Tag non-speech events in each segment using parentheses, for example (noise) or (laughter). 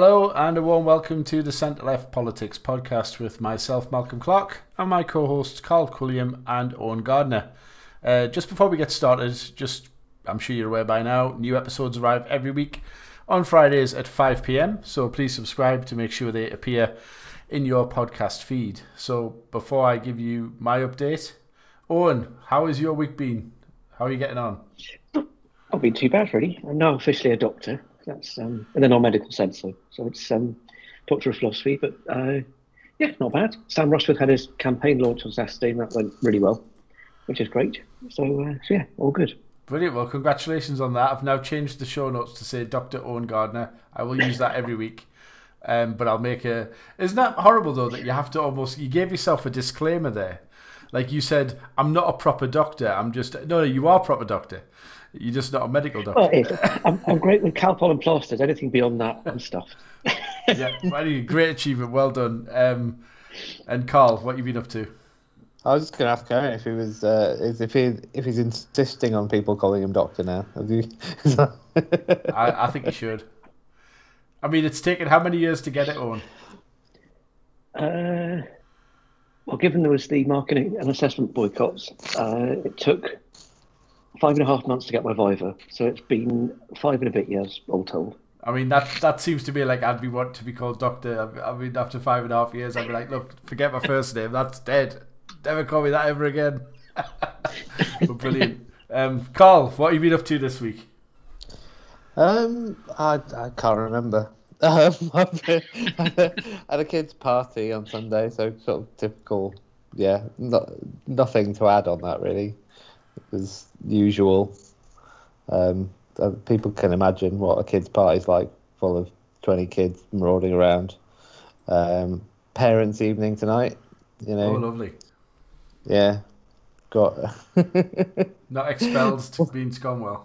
Hello and a warm welcome to the Centre Left Politics podcast with myself, Malcolm Clark, and my co-hosts Carl Quilliam and Owain Gardner. Uh, just before we get started, just I'm sure you're aware by now, new episodes arrive every week on Fridays at 5 p.m. So please subscribe to make sure they appear in your podcast feed. So before I give you my update, Owain, how has your week been? How are you getting on? Not been too bad, really. I'm now officially a doctor. That's um, in a non-medical sense, though. So it's um, doctor of philosophy, but uh, yeah, not bad. Sam Rushforth had his campaign launch on Saturday, and that went really well, which is great. So, uh, so yeah, all good. Brilliant. Well, congratulations on that. I've now changed the show notes to say Dr. Owain Gardner. I will use that every week. Um, but I'll make a. Isn't that horrible though that you have to almost you gave yourself a disclaimer there, like you said, I'm not a proper doctor. I'm just no, no, you are a proper doctor. You're just not a medical doctor. Well, I'm, I'm great with Calpol and plasters. Anything beyond that, I'm stuffed. yeah, well, great achievement. Well done. Um, and Carl, what have you been up to? I was just going to ask Owain if he was uh, if he if he's insisting on people calling him doctor now. I, I think he should. I mean, it's taken how many years to get it on? Uh, well, given there was the marketing and assessment boycotts, uh, it took five and a half months to get my Viva. So it's been five and a bit years, all told. I mean, that that seems to be like I'd be want to be called doctor. I mean, after five and a half years, I'd be like, look, forget my first name. That's dead. Never call me that ever again. (laughs) but brilliant. Um, Carl, what have you been up to this week? Um, I, I can't remember. (laughs) Um, I had a kids' party on Sunday, so sort of typical. Yeah, not, nothing to add on that really. It was usual. Um, uh, people can imagine what a kids' party's like, full of twenty kids marauding around. Um, parents' evening tonight. You know. Oh, lovely. Yeah, got. (laughs) Not expelled to being Scomwell.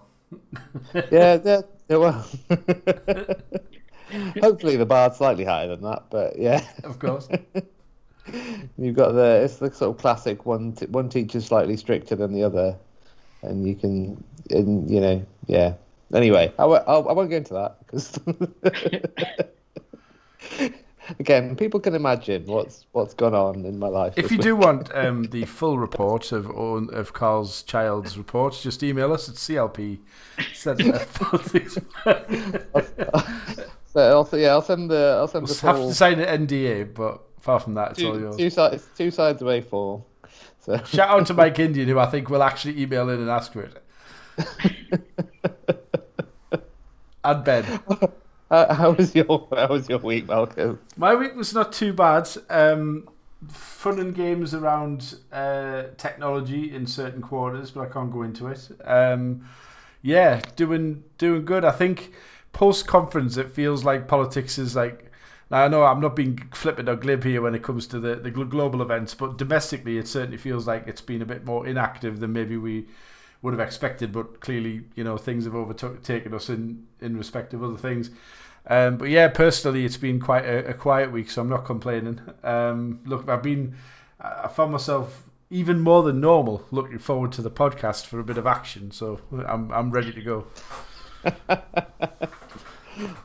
(laughs) yeah, yeah, well. (laughs) Hopefully the bar's slightly higher than that, but yeah. Of course. You've got the it's the sort of classic one t- one teacher's slightly stricter than the other, and you can and you know yeah. Anyway, I w- I'll, I won't go into that because (laughs) again, people can imagine what's what's gone on in my life. If you do want um, the full report of of Carl's child's report, just email us at CLP. (laughs) so I'll, yeah, I'll send the I'll send we'll the full... have to sign an NDA, but apart from that, it's two, all yours. Two sides, two sides away for. So. Shout out to Mike Indian, who I think will actually email in and ask for it. (laughs) and Ben. How, how was your How was your week, Malcolm? My week was not too bad. Um, fun and games around uh, technology in certain quarters, but I can't go into it. Um, yeah, doing doing good. I think post conference, it feels like politics is like. Now I know I'm not being flippant or glib here when it comes to the the global events, but domestically, it certainly feels like it's been a bit more inactive than maybe we would have expected. But clearly, you know, things have overtaken us in in respect of other things. Um, but yeah, personally, it's been quite a, a quiet week, so I'm not complaining. Um, look, I've been, I found myself even more than normal looking forward to the podcast for a bit of action, so I'm I'm ready to go. (laughs)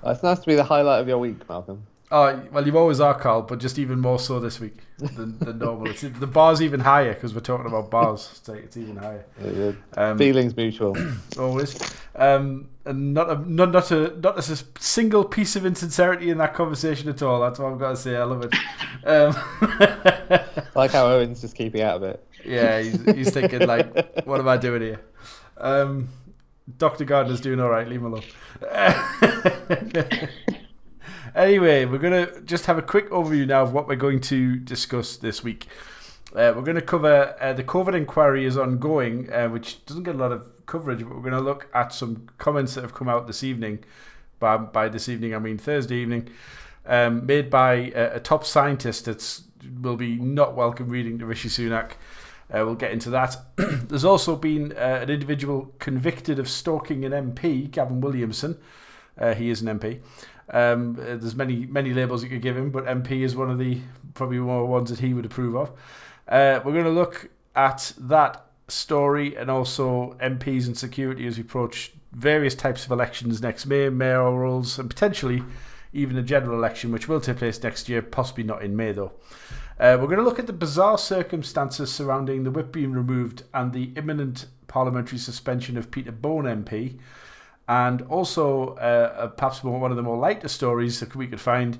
it's nice to be the highlight of your week, Malcolm. Oh well, you always are, Carl, but just even more so this week than, than (laughs) normal. It's, the bar's even higher because we're talking about bars. It's, it's even higher. Yeah, um, Feelings mutual. (clears throat) always. Um, and not a not not a not a single piece of insincerity in that conversation at all. That's what I've got to say. I love it. Um, (laughs) like how Owain's just keeping out of it. Yeah, he's, he's thinking like, what am I doing here? Um, Doctor Gardner's doing all right. Leave him alone. (laughs) Anyway, we're going to just have a quick overview now of what we're going to discuss this week. Uh, we're going to cover uh, the COVID inquiry is ongoing, uh, which doesn't get a lot of coverage, but we're going to look at some comments that have come out this evening. By, by this evening, I mean Thursday evening, um, made by a, a, top scientist that will be not welcome reading to Rishi Sunak. Uh, we'll get into that. (clears throat) There's also been uh, an individual convicted of stalking an MP, Gavin Williamson. Uh, he is an MP. Um, there's many many labels you could give him, but MP is one of the probably more ones that he would approve of. Uh, we're going to look at that story and also MPs and security as we approach various types of elections next May, mayorals, and potentially even a general election, which will take place next year, possibly not in May though. Uh, we're going to look at the bizarre circumstances surrounding the whip being removed and the imminent parliamentary suspension of Peter Bone MP, and also uh, perhaps one of the more lighter stories that we could find.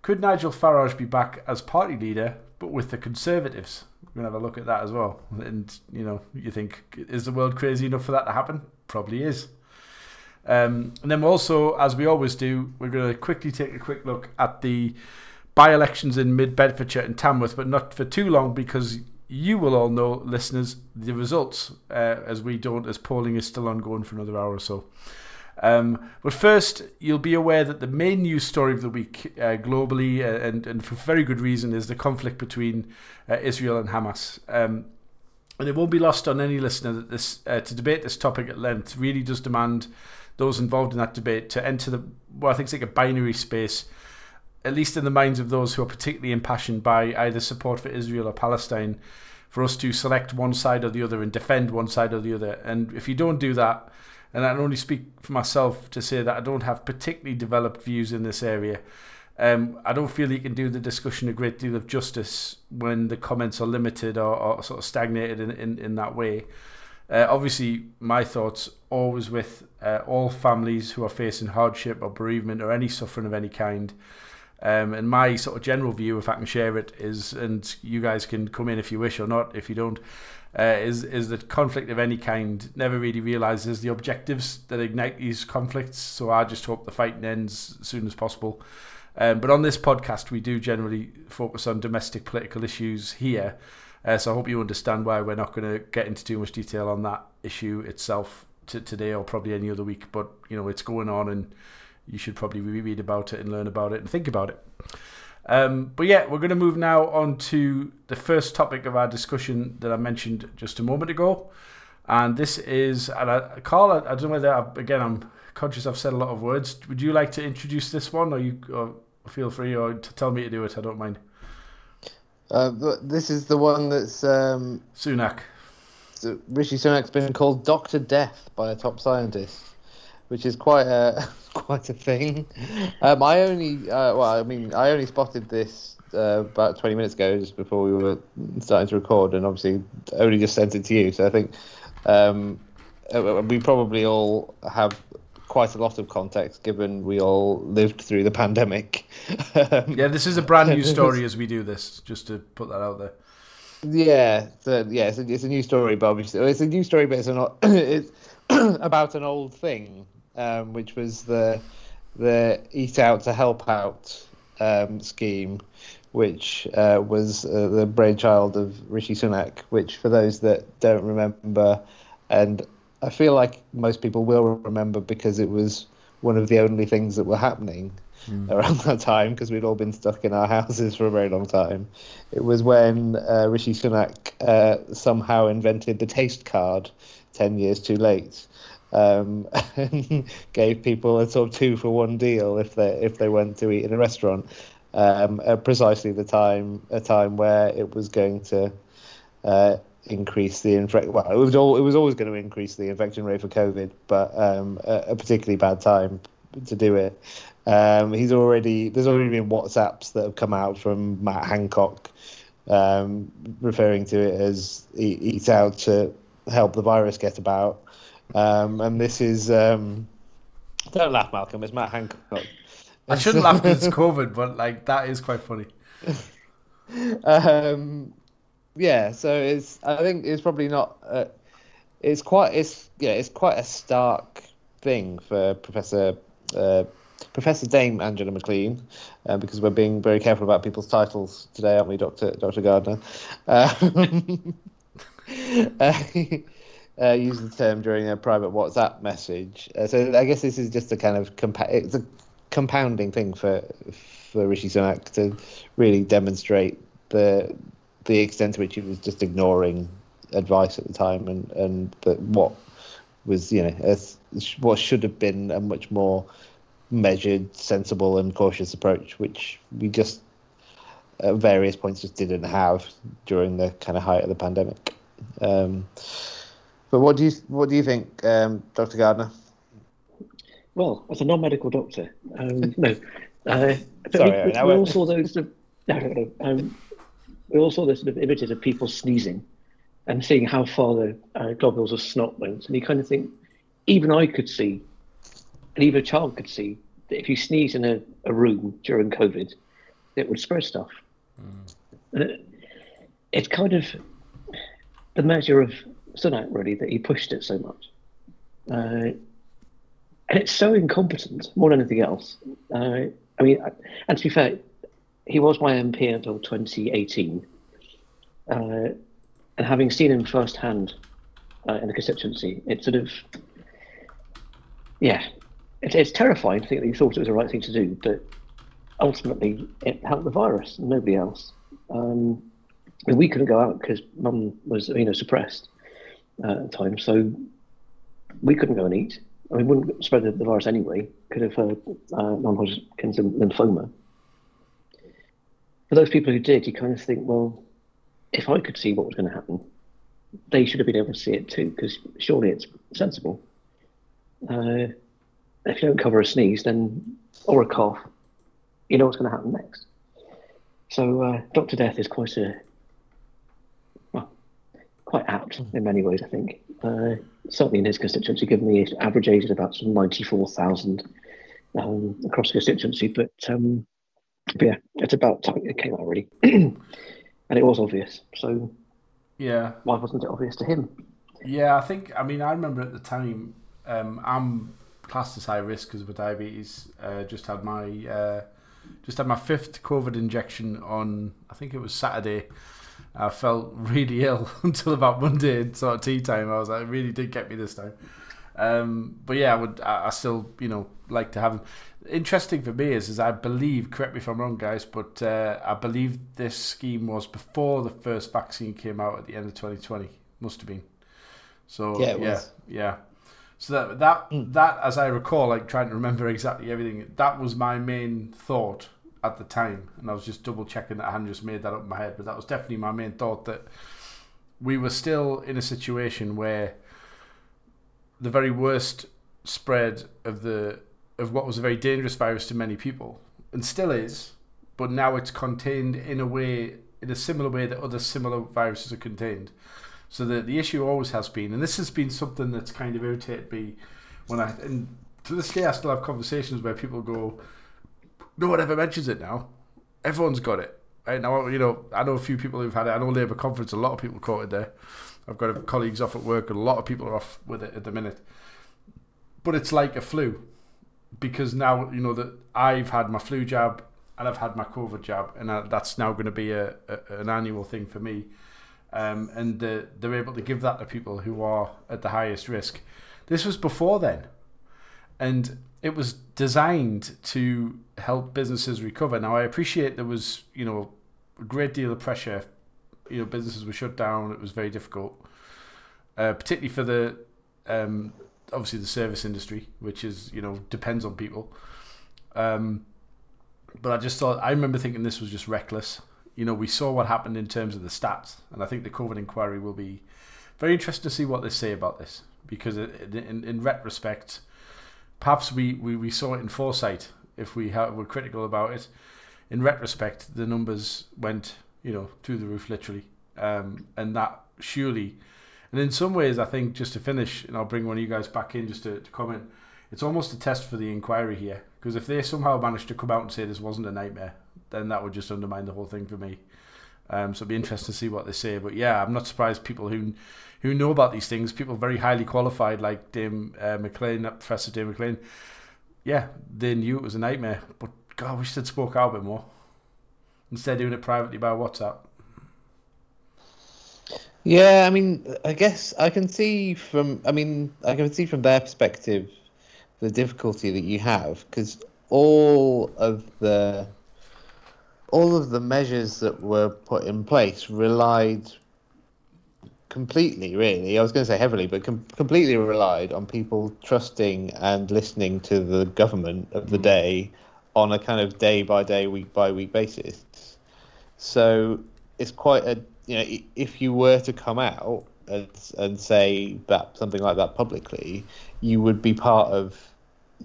Could Nigel Farage be back as party leader, but with the Conservatives? We're going to have a look at that as well. And, you know, you think, is the world crazy enough for that to happen? Probably is. Um, and then also, as we always do, we're going to quickly take a quick look at the by-elections in Mid Bedfordshire and Tamworth, but not for too long because you will all know, listeners, the results, uh, as we don't, as polling is still ongoing for another hour or so. Um, but first, you'll be aware that the main news story of the week uh, globally, uh, and, and for very good reason, is the conflict between uh, Israel and Hamas. Um, and it won't be lost on any listener that this uh, to debate this topic at length really does demand those involved in that debate to enter the what I think is like a binary space at least in the minds of those who are particularly impassioned by either support for Israel or Palestine, for us to select one side or the other and defend one side or the other. And if you don't do that, and I can only speak for myself to say that I don't have particularly developed views in this area. Um, I don't feel you can do the discussion a great deal of justice when the comments are limited or, or sort of stagnated in, in, in that way. Uh, obviously, my thoughts always with uh, all families who are facing hardship or bereavement or any suffering of any kind. Um, and my sort of general view, if I can share it, is, and you guys can come in if you wish or not, if you don't, uh, is is that conflict of any kind never really realizes the objectives that ignite these conflicts. So I just hope the fighting ends as soon as possible. Um, but on this podcast, we do generally focus on domestic political issues here. Uh, so I hope you understand why we're not going to get into too much detail on that issue itself t- today or probably any other week. But you know, it's going on and you should probably read about it and learn about it and think about it. Um, but yeah, we're going to move now on to the first topic of our discussion that I mentioned just a moment ago. And this is, and I, Carl, I, I don't know whether, I, again, I'm conscious I've said a lot of words. Would you like to introduce this one, or you or feel free, or to tell me to do it? I don't mind. Uh, this is the one that's um, Sunak. Rishi Sunak's been called Doctor Death by a top scientist which is quite a (laughs) quite a thing. Um, I only, uh, well, I mean, I only spotted this uh, about 20 minutes ago, just before we were starting to record, and obviously only just sent it to you. So I think um, uh, we probably all have quite a lot of context, given we all lived through the pandemic. (laughs) yeah, this is a brand new (laughs) story as we do this, just to put that out there. Yeah, so, yeah, it's a, it's a new story, but obviously it's a new story, but it's not. (coughs) it's (coughs) about an old thing um, which was the the Eat Out to Help Out um, scheme, which uh, was uh, the brainchild of Rishi Sunak. Which, for those that don't remember, and I feel like most people will remember because it was one of the only things that were happening mm. around that time because we'd all been stuck in our houses for a very long time. It was when uh, Rishi Sunak uh, somehow invented the taste card 10 years too late um, (laughs) gave people a sort of two for one deal if they if they went to eat in a restaurant. Um, at precisely the time a time where it was going to uh, increase the infection. Well, it was all it was always going to increase the infection rate for COVID, but um, a, a, particularly bad time to do it. Um, he's already there's already been WhatsApps that have come out from Matt Hancock um, referring to it as eat out to help the virus get about. Um, and this is um, don't laugh, Malcolm. It's Matt Hancock. I shouldn't laugh because it's COVID, but like that is quite funny. (laughs) um, yeah, so it's I think it's probably not. Uh, it's quite it's yeah it's quite a stark thing for Professor uh, Professor Dame Angela McLean, uh, because we're being very careful about people's titles today, aren't we, Doctor Doctor Gardner? Um, (laughs) uh, uh, use the term during a private WhatsApp message. Uh, so I guess this is just a kind of compa- it's a compounding thing for for Rishi Sunak to really demonstrate the the extent to which he was just ignoring advice at the time and and that what was you know a, what should have been a much more measured, sensible, and cautious approach, which we just at various points just didn't have during the kind of height of the pandemic. Um, but what do you what do you think, um, Dr. Gardner? Well, as a non-medical doctor, um, (laughs) no, Uh, Sorry, we, we, we all saw those. Sort of, (laughs) no, no, no. Um, we all saw those sort of images of people sneezing and seeing how far the uh, globules of snot went, and you kind of think, even I could see, and even a child could see that if you sneeze in a, a room during COVID, it would spread stuff. And it, it's kind of the measure of Sunak really that he pushed it so much. Uh, and it's so incompetent more than anything else. Uh, I mean, and to be fair, he was my MP until 2018. Uh, and having seen him firsthand uh, in the constituency, it's sort of, yeah, it, it's terrifying to think that he thought it was the right thing to do, but ultimately it helped the virus nobody else. Um, we couldn't go out because mum was, you know, suppressed uh, at the time, so we couldn't go and eat. I mean, we wouldn't spread the, virus anyway. Could have uh, uh, non-Hodgkin's lymphoma. For those people who did, you kind of think, well, if I could see what was going to happen, they should have been able to see it too, because surely it's sensible. Uh, if you don't cover a sneeze, then or a cough, you know what's going to happen next. So uh, Doctor Death is quite a in many ways, I think. Uh, certainly in his constituency, given the average age is about sort of ninety-four thousand um, across the constituency, but, um, but yeah, it's about time it came out really, (clears throat) and it was obvious. So Yeah, why wasn't it obvious to him? yeah. I think. I mean, I remember at the time. Um, I'm classed as high risk because of my diabetes. Uh, just had my uh, just had my fifth COVID injection on. I think it was Saturday. I felt (laughs) really ill (laughs) until about Monday sort of tea time. I was like, it really did get me this time. Um, but yeah, I would. I, I still, you know, like to have him. Interesting for me is, is I believe. Correct me if I'm wrong, guys, but uh, I believe this scheme was before the first vaccine came out at the end of 2020. Must have been. So Yeah, it yeah, was. yeah. So that that Mm. that, as I recall, like trying to remember (laughs) exactly everything, that was my main thought at the time, and I was just double checking that I hadn't just made that up in my head, but that was definitely my main thought that we were still in a situation where the very worst spread of the of what was a very dangerous virus to many people, and still is, but now it's contained in a way, in a similar way that other similar viruses are contained. So the the issue always has been, and this has been something that's kind of irritated me when I and to this day I still have conversations where people go, no one ever mentions it now. Everyone's got it. Right now, you know, I know a few people who've had it. I know Labour conference, a lot of people caught it there. I've got colleagues off at work, and a lot of people are off with it at the minute. But it's like a flu, because now you know that I've had my flu jab and I've had my COVID jab, and that's now going to be a, a an annual thing for me. Um, and uh, they're able to give that to people who are at the highest risk. This was before then, and it was designed to help businesses recover. Now I appreciate there was you know a great deal of pressure. You know businesses were shut down. It was very difficult, uh, particularly for the um, obviously the service industry, which is you know depends on people. Um, but I just thought I remember thinking this was just reckless. You know, we saw what happened in terms of the stats, and I think the COVID inquiry will be very interesting to see what they say about this because in, in retrospect, perhaps we, we, we saw it in foresight if we ha- were critical about it. In retrospect, the numbers went you know through the roof literally, um, and that surely, and in some ways, I think just to finish, and I'll bring one of you guys back in just to, to comment. It's almost a test for the inquiry here because if they somehow managed to come out and say this wasn't a nightmare, then that would just undermine the whole thing for me. Um, so it'll be interesting to see what they say. But yeah, I'm not surprised people who who know about these things, people very highly qualified like Dame uh, McLean, Professor Dame McLean, yeah, they knew it was a nightmare. But God, I wish they'd spoke out a bit more instead of doing it privately by WhatsApp. Yeah, I mean, I guess I can see from, I mean, I can see from their perspective the difficulty that you have because all of the all of the measures that were put in place relied completely, really. I was going to say heavily, but com- completely relied on people trusting and listening to the government of the mm-hmm. day on a kind of day by day, week by week basis. So it's quite a you know if you were to come out and and say that something like that publicly, you would be part of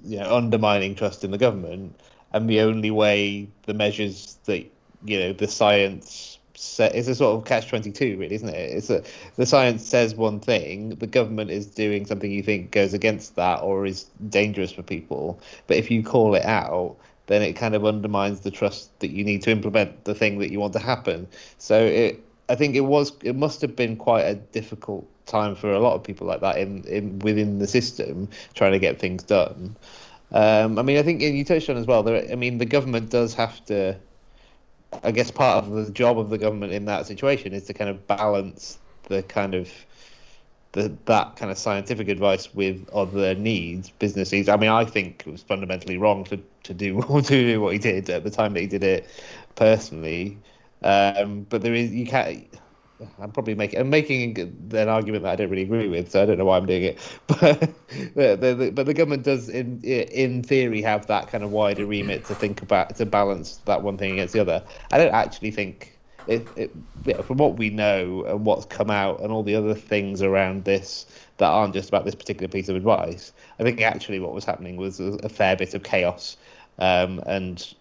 you know undermining trust in the government, and the only way the measures that you know the science set a sort of catch 22 really isn't it? It's a the science says one thing the government is doing something you think goes against that or is dangerous for people. But if you call it out then it kind of undermines the trust that you need to implement the thing that you want to happen. So it i think it was it must have been quite a difficult time for a lot of people like that in, in within the system trying to get things done um, I mean, I think you touched on as well. There, I mean, the government does have to. I guess part of the job of the government in that situation is to kind of balance the kind of the that kind of scientific advice with other needs, business needs. I mean, I think it was fundamentally wrong to to do (laughs) to do what he did at the time that he did it personally. Um, but there is you can't I'm probably making I'm making an argument that I don't really agree with, so I don't know why I'm doing it. (laughs) But the, the, but the government does, in in theory, have that kind of wider remit to think about to balance that one thing against the other. I don't actually think it, it from what we know and what's come out and all the other things around this that aren't just about this particular piece of advice. I think actually what was happening was a, a fair bit of chaos um, and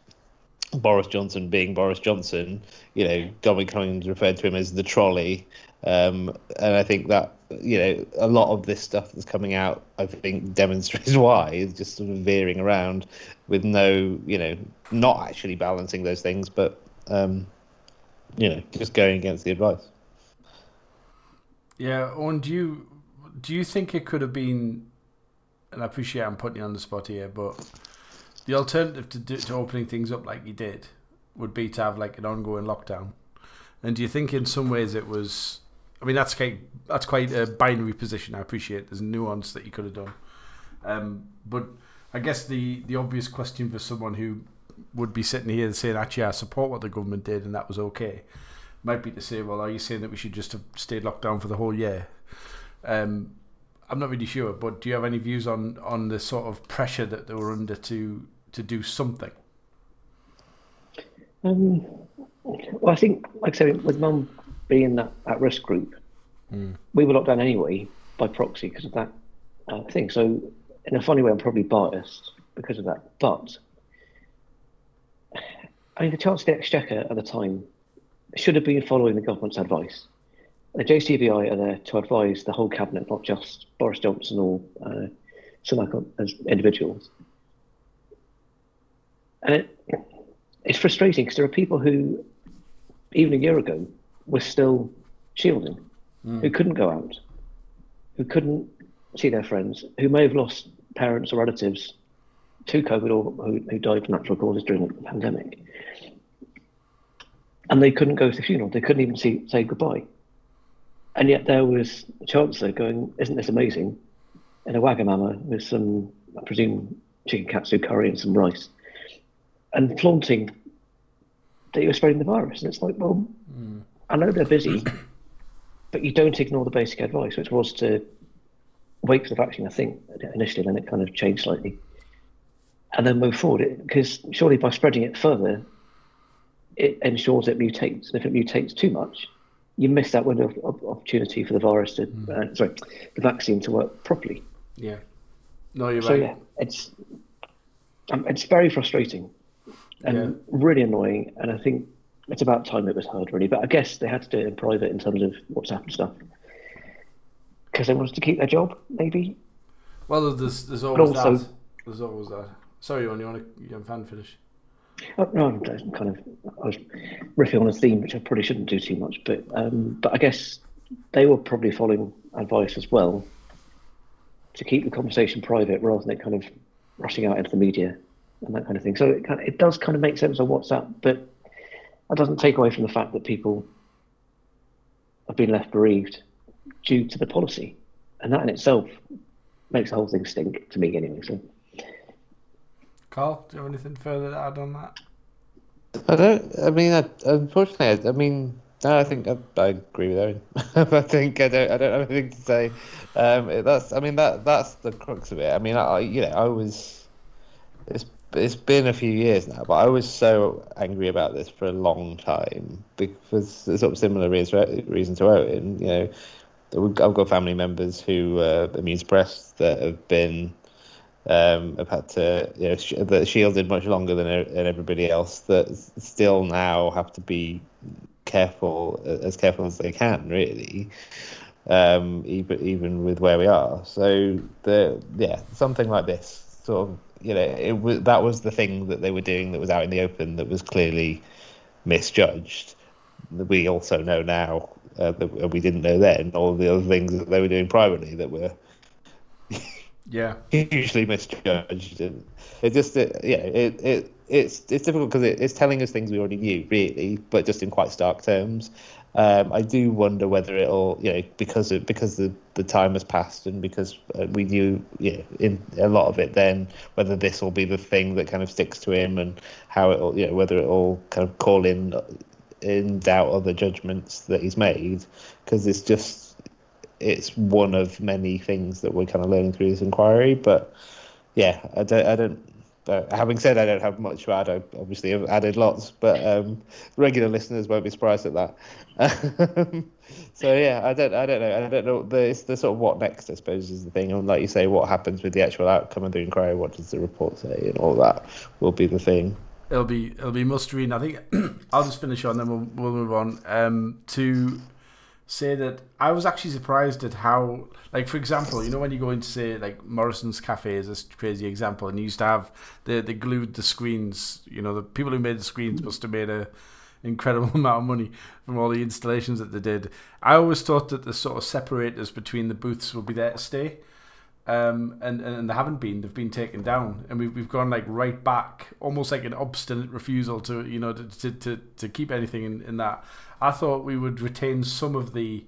Boris Johnson being Boris Johnson, you know, Dominic Cummings referred to him as the trolley. Um, and I think that, you know, a lot of this stuff that's coming out, I think, (laughs) demonstrates why is just sort of veering around with no, you know, not actually balancing those things, but, um, you know, just going against the advice. Yeah, and do you do you think it could have been? And I appreciate I'm putting you on the spot here, but the alternative to, do, to opening things up like you did would be to have like an ongoing lockdown. And do you think in some ways it was? I mean, that's quite that's quite a binary position. I appreciate there's nuance that you could have done, um, but I guess the the obvious question for someone who would be sitting here saying actually I support what the government did and that was okay, might be to say, well, are you saying that we should just have stayed locked down for the whole year? Um, I'm not really sure, but do you have any views on on the sort of pressure that they were under to to do something? Um, well, I think, like I said, with mum being that at risk group, mm. we were locked down anyway by proxy because of that uh, thing. So, in a funny way, I'm probably biased because of that. But (sighs) I mean, the Chancellor of the Exchequer at the time should have been following the government's advice. The JCVI are there to advise the whole cabinet, not just Boris Johnson or uh, some as individuals. And it, it's frustrating because there are people who, even a year ago, were still shielding, mm. who couldn't go out, who couldn't see their friends, who may have lost parents or relatives to COVID or who, who died from natural causes during the pandemic. And they couldn't go to the funeral. They couldn't even see, say goodbye. And yet there was Chancellor going, Isn't this amazing? In a Wagamama with some, I presume, chicken katsu curry and some rice and flaunting that you're spreading the virus. And it's like, well, mm. I know they're busy, (clears throat) but you don't ignore the basic advice, which was to wait for the vaccine, I think, initially, then it kind of changed slightly. And then move forward. Because surely by spreading it further, it ensures it mutates. And if it mutates too much, you miss that window of, opportunity for the virus to, mm. uh, sorry, the vaccine to work properly. Yeah. No, you're so, right. So yeah, it's, um, it's very frustrating and yeah. really annoying. And I think it's about time it was heard, really. But I guess they had to do it in private in terms of WhatsApp and stuff because they wanted to keep their job, maybe. Well, there's there's always also, that. There's always that. Sorry, you want to you fan finish? Oh, no, I'm kind of I was riffing on a theme, which I probably shouldn't do too much. But um, but I guess they were probably following advice as well to keep the conversation private rather than it kind of rushing out into the media and that kind of thing. So it, kind of, it does kind of make sense on WhatsApp, but that doesn't take away from the fact that people have been left bereaved due to the policy, and that in itself makes the whole thing stink to me anyway. So, Carl, do you have anything further to add on that? I don't. I mean, I, unfortunately, I, I mean, no, I think I, I agree with Owain. (laughs) I think I don't. I don't have anything to say. Um, that's. I mean, that that's the crux of it. I mean, I, you know, I was. It's it's been a few years now, but I was so angry about this for a long time because sort of similar reason to Owain. You know, I've got family members who are immune suppressed that have been um, have had to, you know, sh- that shielded much longer than, than everybody else, that still now have to be careful, as careful as they can, really, um, even even with where we are. So the yeah, something like this, sort of, you know, it was that was the thing that they were doing that was out in the open that was clearly misjudged. We also know now uh, that we didn't know then all the other things that they were doing privately that were yeah hugely misjudged. And it just it, yeah it, it it's it's difficult because it, it's telling us things we already knew really, but just in quite stark terms. Um, I do wonder whether it'll, you know, because it, because the, the time has passed and because uh, we knew, yeah, in a lot of it then, whether this will be the thing that kind of sticks to him and how it'll, you know, whether it'll kind of call in in doubt other judgments that he's made, because it's just it's one of many things that we're kind of learning through this inquiry. But yeah, I don't, I don't but having said I don't have much to add, I obviously have added lots, but um, regular listeners won't be surprised at that. (laughs) so yeah, I don't, I don't know, I don't know. The, it's the sort of what next, I suppose, is the thing. And like you say, what happens with the actual outcome of the inquiry? What does the report say, and all that will be the thing. It'll be, it'll be must read. I think (clears throat) I'll just finish on, then we'll, we'll move on um, to say that I was actually surprised at how, like for example, you know when you go into say like Morrison's Cafe is a crazy example, and you used to have the they glued the screens. You know the people who made the screens must have made a incredible (laughs) amount of money from all the installations that they did. I always thought that the sort of separators between the booths would be there to stay. Um, and, and they haven't been. They've been taken down, and we've, we've gone like right back, almost like an obstinate refusal to you know to to, to keep anything in, in that. I thought we would retain some of the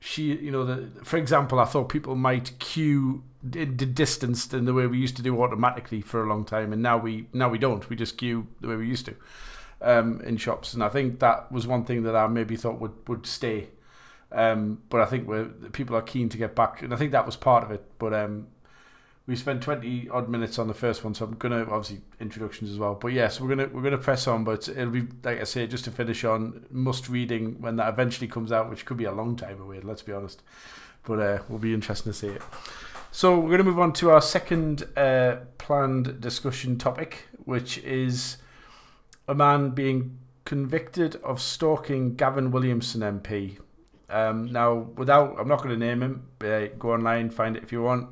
she you know the for example I thought people might queue distanced in the way we used to do automatically for a long time and now we now we don't. We just queue the way we used to um, in shops. And I think that was one thing that I maybe thought would would stay. Um, but I think we're people are keen to get back and I think that was part of it but um, we spent 20 odd minutes on the first one, so I'm gonna obviously introductions as well. But yes, we're gonna we're gonna press on, but it'll be like I say, just to finish on must reading when that eventually comes out, which could be a long time away. Let's be honest, but uh, will be interesting to see it. So we're gonna move on to our second uh, planned discussion topic, which is a man being convicted of stalking Gavin Williamson MP. Um, now, without, I'm not going to name him. Uh, go online, find it if you want.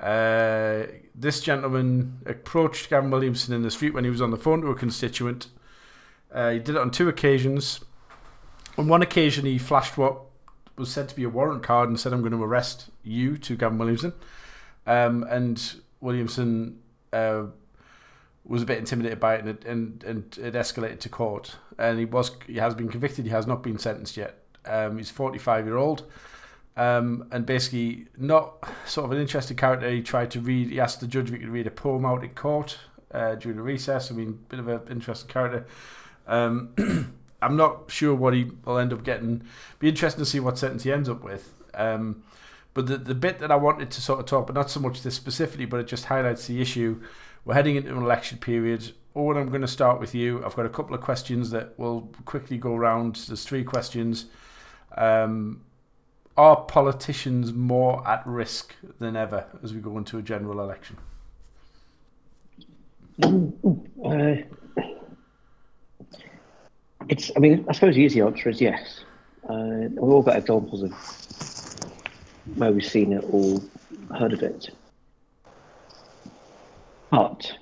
Uh, this gentleman approached Gavin Williamson in the street when he was on the phone to a constituent. Uh, he did it on two occasions. On one occasion, he flashed what was said to be a warrant card and said, I'm going to arrest you to Gavin Williamson. Um, and Williamson uh, was a bit intimidated by it and, it and, and it escalated to court. And he was he has been convicted, he has not been sentenced yet. Um, he's 45 year old. Um, and basically, not sort of an interesting character. He tried to read. He asked the judge if he could read a poem out in court uh, during the recess. I mean, bit of an interesting character. Um, (clears throat) I'm not sure what he will end up getting. Be interesting to see what sentence he ends up with. Um, but the the bit that I wanted to sort of talk, but not so much this specifically, but it just highlights the issue. We're heading into an election period. Owain, I'm going to start with you. I've got a couple of questions that will quickly go around. There's three questions. Um, are politicians more at risk than ever as we go into a general election? Uh, it's. I mean, I suppose the easy answer is yes. Uh, we've all got examples of where we've seen it or heard of it. But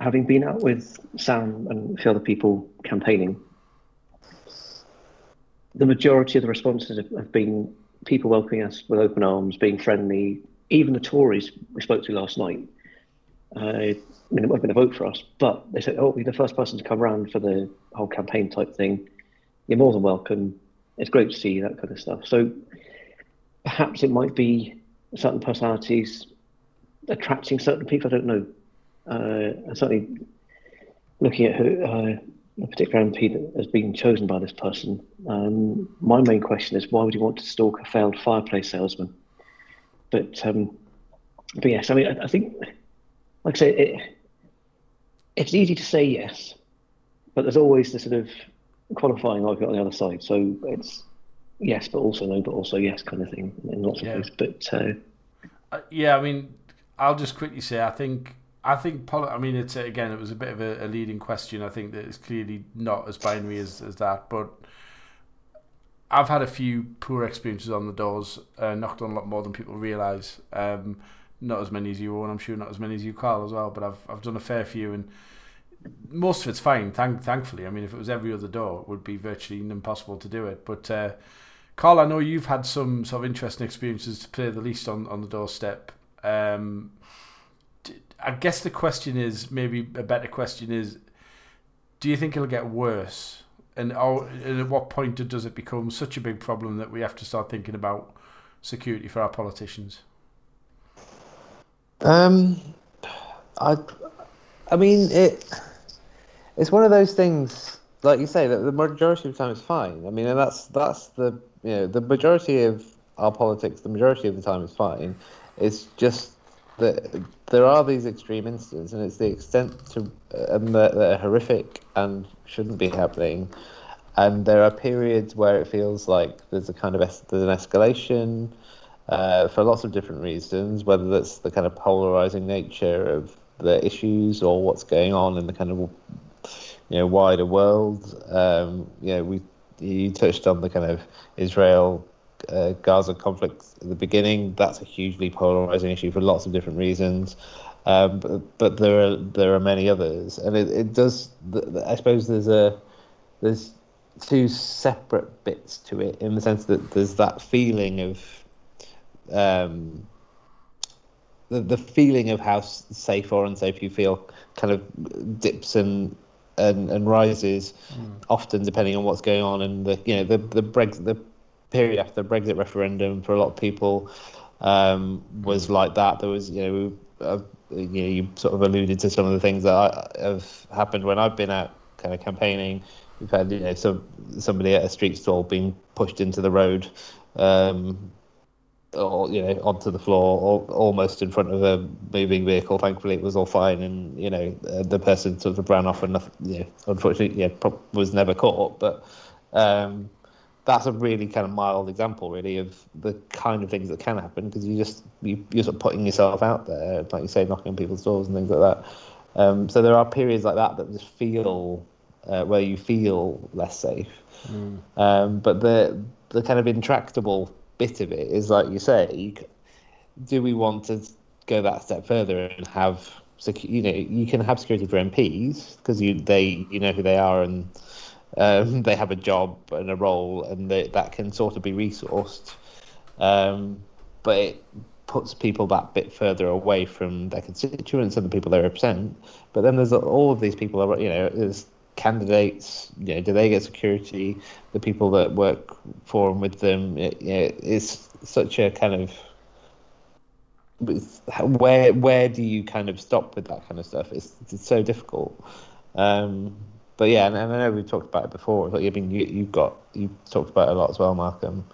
having been out with Sam and a few other people campaigning, the majority of the responses have, have been people welcoming us with open arms, being friendly. Even the Tories we spoke to last night. Uh, I mean, it wasn't going to vote for us, but they said, "Oh, you're the first person to come around for the whole campaign type thing. You're more than welcome. It's great to see you, that kind of stuff." So perhaps it might be certain personalities attracting certain people. I don't know. Uh, certainly looking at who, uh, a particular MP that has been chosen by this person, um, my main question is why would you want to stalk a failed fireplace salesman? But um, but yes, I mean I, I, think, like I say, it, it's easy to say yes, but there's always the sort of qualifying argument on the other side. So it's yes, but also no, but also yes kind of thing in lots of ways. But uh, uh, yeah, I mean, I'll just quickly say I think I think poli- I mean it's again it was a bit of a, a leading question. I think that it's clearly not as binary as, as that, but I've had a few poor experiences on the doors, uh, knocked on a lot more than people realise. Um, not as many as you, and I'm sure not as many as you, Carl, as well. But I've I've done a fair few, and most of it's fine. Thank thankfully, I mean, if it was every other door, it would be virtually impossible to do it. But uh, Carl, I know you've had some sort of interesting experiences to play the least on on the doorstep. Um, I guess the question is maybe a better question is, do you think it'll get worse? And, or, and at what point does it become such a big problem that we have to start thinking about security for our politicians? Um, I, I mean it. It's one of those things, like you say, that the majority of the time is fine. I mean, and that's that's the you know the majority of our politics, the majority of the time is fine. It's just there are these extreme incidents, and it's the extent to uh, and that they're horrific and shouldn't be happening. And there are periods where it feels like there's a kind of es- there's an escalation uh, for lots of different reasons, whether that's the kind of polarizing nature of the issues or what's going on in the kind of you know wider world. Um, you know, we you touched on the kind of Israel uh, Gaza conflict at the beginning. That's a hugely polarizing issue for lots of different reasons. Um, but, but there are there are many others, and it, it does. I suppose there's a there's two separate bits to it in the sense that there's that feeling of um, the the feeling of how safe or unsafe you feel kind of dips and and, and rises mm. often depending on what's going on and the you know the the Brexit the period after the Brexit referendum for a lot of people um, was like that. There was, you know, uh, you know, you sort of alluded to some of the things that I, have happened when I've been out kind of campaigning. We've had, you know, some somebody at a street stall being pushed into the road, um, or you know, onto the floor, or almost in front of a moving vehicle. Thankfully, it was all fine, and you know, uh, the person sort of ran off and, you know, unfortunately, yeah, was never caught. But um, that's a really kind of mild example, really, of the kind of things that can happen because you just you, you're sort of putting yourself out there, like you say, knocking on people's doors and things like that. Um, so there are periods like that that just feel uh, where you feel less safe. Mm. Um, but the the kind of intractable bit of it is like you say, you, do we want to go that step further and have you know you can have security for MPs because you they you know who they are and um, (laughs) they have a job and a role, and they, that can sort of be resourced. Um, but it puts people that bit further away from their constituents and the people they represent. But then there's all of these people, you know, there's candidates, you know, do they get security? The people that work for and with them, it, you know, it's such a kind of where where do you kind of stop with that kind of stuff? It's, it's so difficult. Um, but yeah, and, and, I know we've talked about it before. Like, I mean, you, you've got you talked about it a lot as well, Malcolm,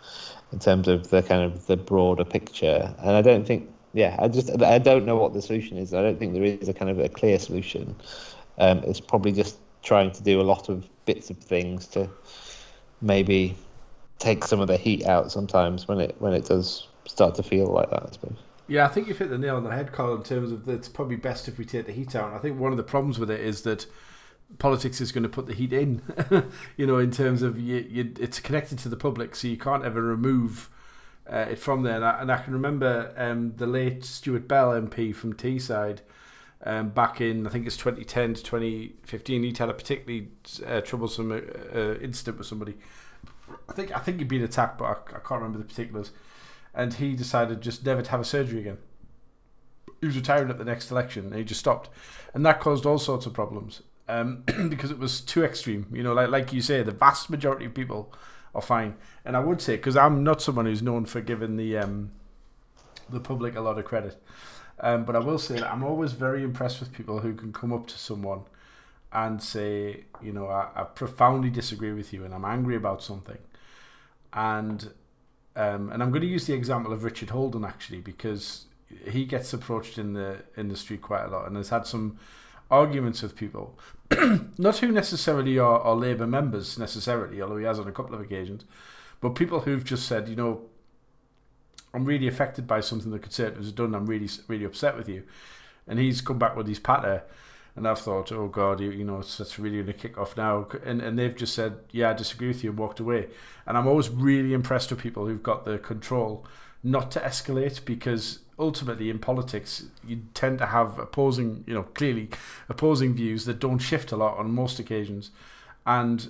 in terms of the kind of the broader picture. And I don't think, yeah, I just I don't know what the solution is. I don't think there is a kind of a clear solution. Um, it's probably just trying to do a lot of bits of things to maybe take some of the heat out sometimes when it when it does start to feel like that. I suppose. Yeah, I think you've hit the nail on the head, Carl. In terms of it's probably best if we take the heat out. I think one of the problems with it is that politics is going to put the heat in. (laughs) you know, in terms of you, you, it's connected to the public, so you can't ever remove uh, it from there. And I, and I can remember um, the late Stuart Bell MP from Teesside. Um, back in I think it's 2010 to 2015, he'd had a particularly uh, troublesome uh, uh, incident with somebody. I think I think he'd been attacked, but I, I can't remember the particulars. And he decided just never to have a surgery again. He was retiring at the next election, and he just stopped, and that caused all sorts of problems um, (clears throat) because it was too extreme. You know, like like you say, the vast majority of people are fine. And I would say, because I'm not someone who's known for giving the um, the public a lot of credit, um, but I will say that I'm always very impressed with people who can come up to someone and say, you know, I, I profoundly disagree with you and I'm angry about something, and um, and I'm going to use the example of Richard Holden actually because he gets approached in the industry quite a lot and has had some arguments with people, (clears throat) not who necessarily are, are Labour members necessarily, although he has on a couple of occasions, but people who've just said, you know, I'm really affected by something the Conservatives have done. I'm really really upset with you." And he's come back with his patter, and I've thought, "Oh God, you, you know, it's, it's really going to kick off now." And and they've just said, "Yeah, I disagree with you," and walked away. And I'm always really impressed with people who've got the control not to escalate because ultimately in politics you tend to have opposing, you know, clearly opposing views that don't shift a lot on most occasions. And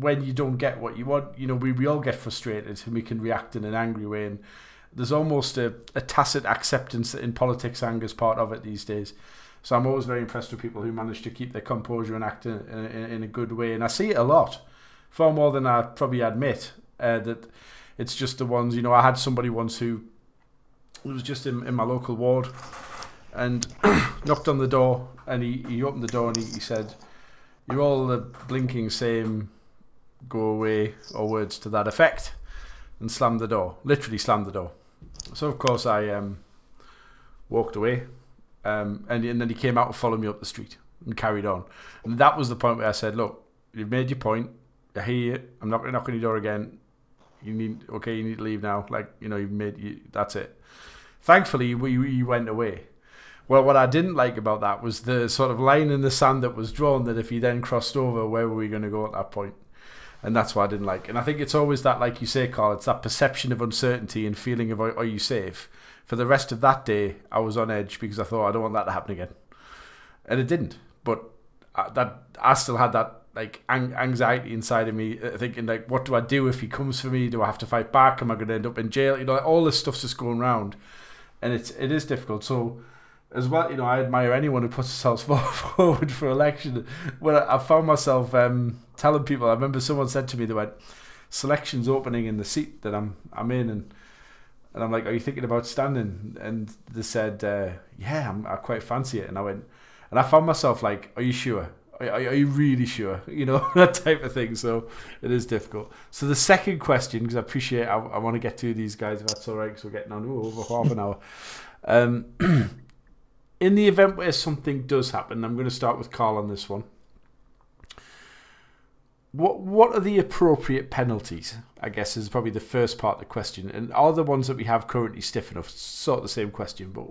when you don't get what you want, you know, we, we all get frustrated and we can react in an angry way. And there's almost a, a tacit acceptance in politics anger is part of it these days. So I'm always very impressed with people who manage to keep their composure and act in, in, in a good way. And I see it a lot, far more than I probably admit, uh, that it's just the ones, you know, I had somebody once who was just in, in my local ward and (clears throat) knocked on the door and he, he opened the door and he, he said, You're all the blinking same go away or words to that effect and slammed the door. Literally slammed the door. So of course I um, walked away um, and, and then he came out and followed me up the street and carried on. And that was the point where I said, Look, you've made your point. I hear you. I'm not on your door again you need okay, you need to leave now. Like you know, you've made you, that's it. Thankfully, we we went away. Well, what I didn't like about that was the sort of line in the sand that was drawn. That if he then crossed over, where were we going to go at that point? And that's what I didn't like. And I think it's always that, like you say, Carl, it's that perception of uncertainty and feeling of are you safe. For the rest of that day, I was on edge because I thought I don't want that to happen again, and it didn't. But I, that I still had that like anxiety inside of me, uh, thinking like, what do I do if he comes for me? Do I have to fight back? Am I going to end up in jail? You know, all this stuff's just going around, and it's it is difficult. So as well, you know, I admire anyone who puts themselves (laughs) forward for election. When I found myself um, telling people, I remember someone said to me, they went, "Selection's opening in the seat that I'm I'm in," and and I'm like, "Are you thinking about standing?" And they said, uh, "Yeah, I'm, I quite fancy it." And I went, and I found myself like, "Are you sure?" Are, are, you really sure? (laughs) You know, (laughs) that type of thing. So it is difficult. So the second question, because I appreciate, I, I want to get to these guys if that's all right, because we're getting on ooh, over half an hour. Um, (clears throat) in the event where something does happen, I'm going to start with Carl on this one. What what are the appropriate penalties? I guess is probably the first part of the question. And are the ones that we have currently stiff enough? Sort of the same question, but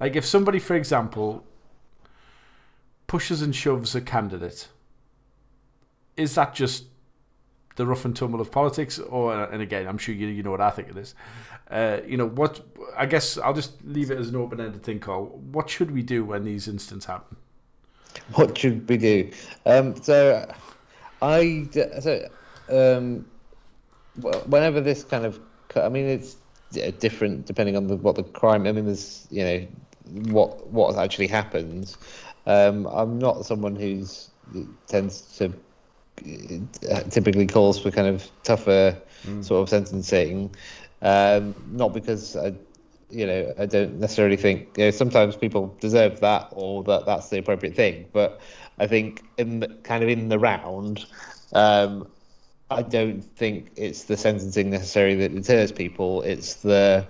like if somebody, for example, pushes and shoves a candidate, is that just the rough and tumble of politics, or and again, I'm sure you you know what I think of this. Uh, you know what? I guess I'll just leave it as an open-ended thing, Carl. What should we do when these incidents happen? What should we do? Um, so, I so um, whenever this kind of, I mean, it's different depending on the, what the crime. I mean, there's you know what what actually happens. Um, I'm not someone who's tends to typically calls for kind of tougher mm. sort of sentencing. Um, not because I, you know, I don't necessarily think you know, sometimes people deserve that or that that's the appropriate thing, but I think in the, kind of in the round, um, I don't think it's the sentencing necessarily that deters people. It's the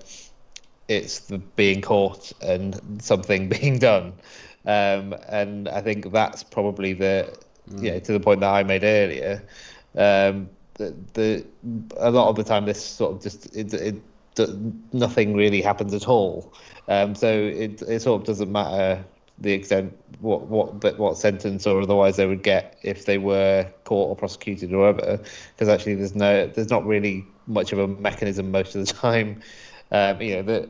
it's the being caught and something (laughs) being done. Um, and I think that's probably the, mm. know, to the point that I made earlier. Um, the, the a lot of the time this sort of just it, it nothing really happens at all. Um, so it it sort of doesn't matter the extent what what but what sentence or otherwise they would get if they were caught or prosecuted or whatever because actually there's no there's not really much of a mechanism most of the (laughs) time um, you know the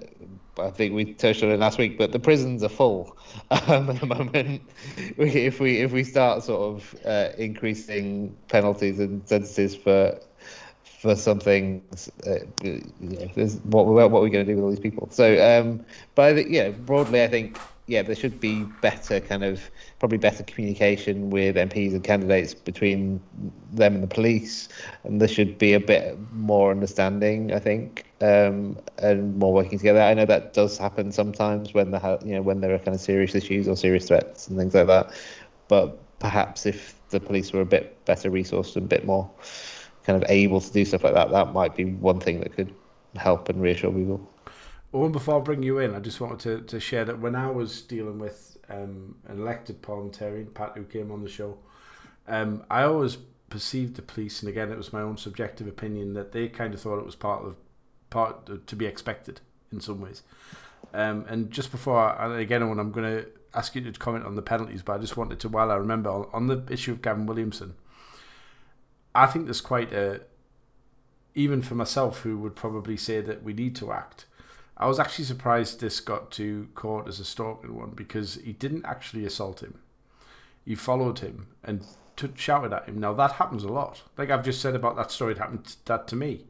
I think we touched on it last week, but the prisons are full (laughs) um, at the moment. (laughs) if we if we start sort of uh, increasing penalties and sentences for for something, uh, what what are we going to do with all these people? So, um, I think, yeah, broadly, I think yeah, there should be better kind of probably better communication with MPs and candidates between them and the police, and there should be a bit more understanding, I think, um, and more working together. I know that does happen sometimes when there you know when there are kind of serious issues or serious threats and things like that, but perhaps if the police were a bit better resourced and a bit more kind of able to do stuff like that, that might be one thing that could help and reassure people. Well, before I bring you in, I just wanted to, to share that when I was dealing with um, an elected parliamentarian, Pat, who came on the show, um, I always perceived the police, and again, it was my own subjective opinion, that they kind of thought it was part of part to be expected in some ways. Um, and just before, I, and again, I'm going to ask you to comment on the penalties, but I just wanted to, while I remember on the issue of Gavin Williamson, I think there's quite a, even for myself, who would probably say that we need to act. I was actually surprised this got to court as a stalking one because he didn't actually assault him. He followed him and t- shouted at him. Now that happens a lot. Like I've just said about that story, it happened that to me.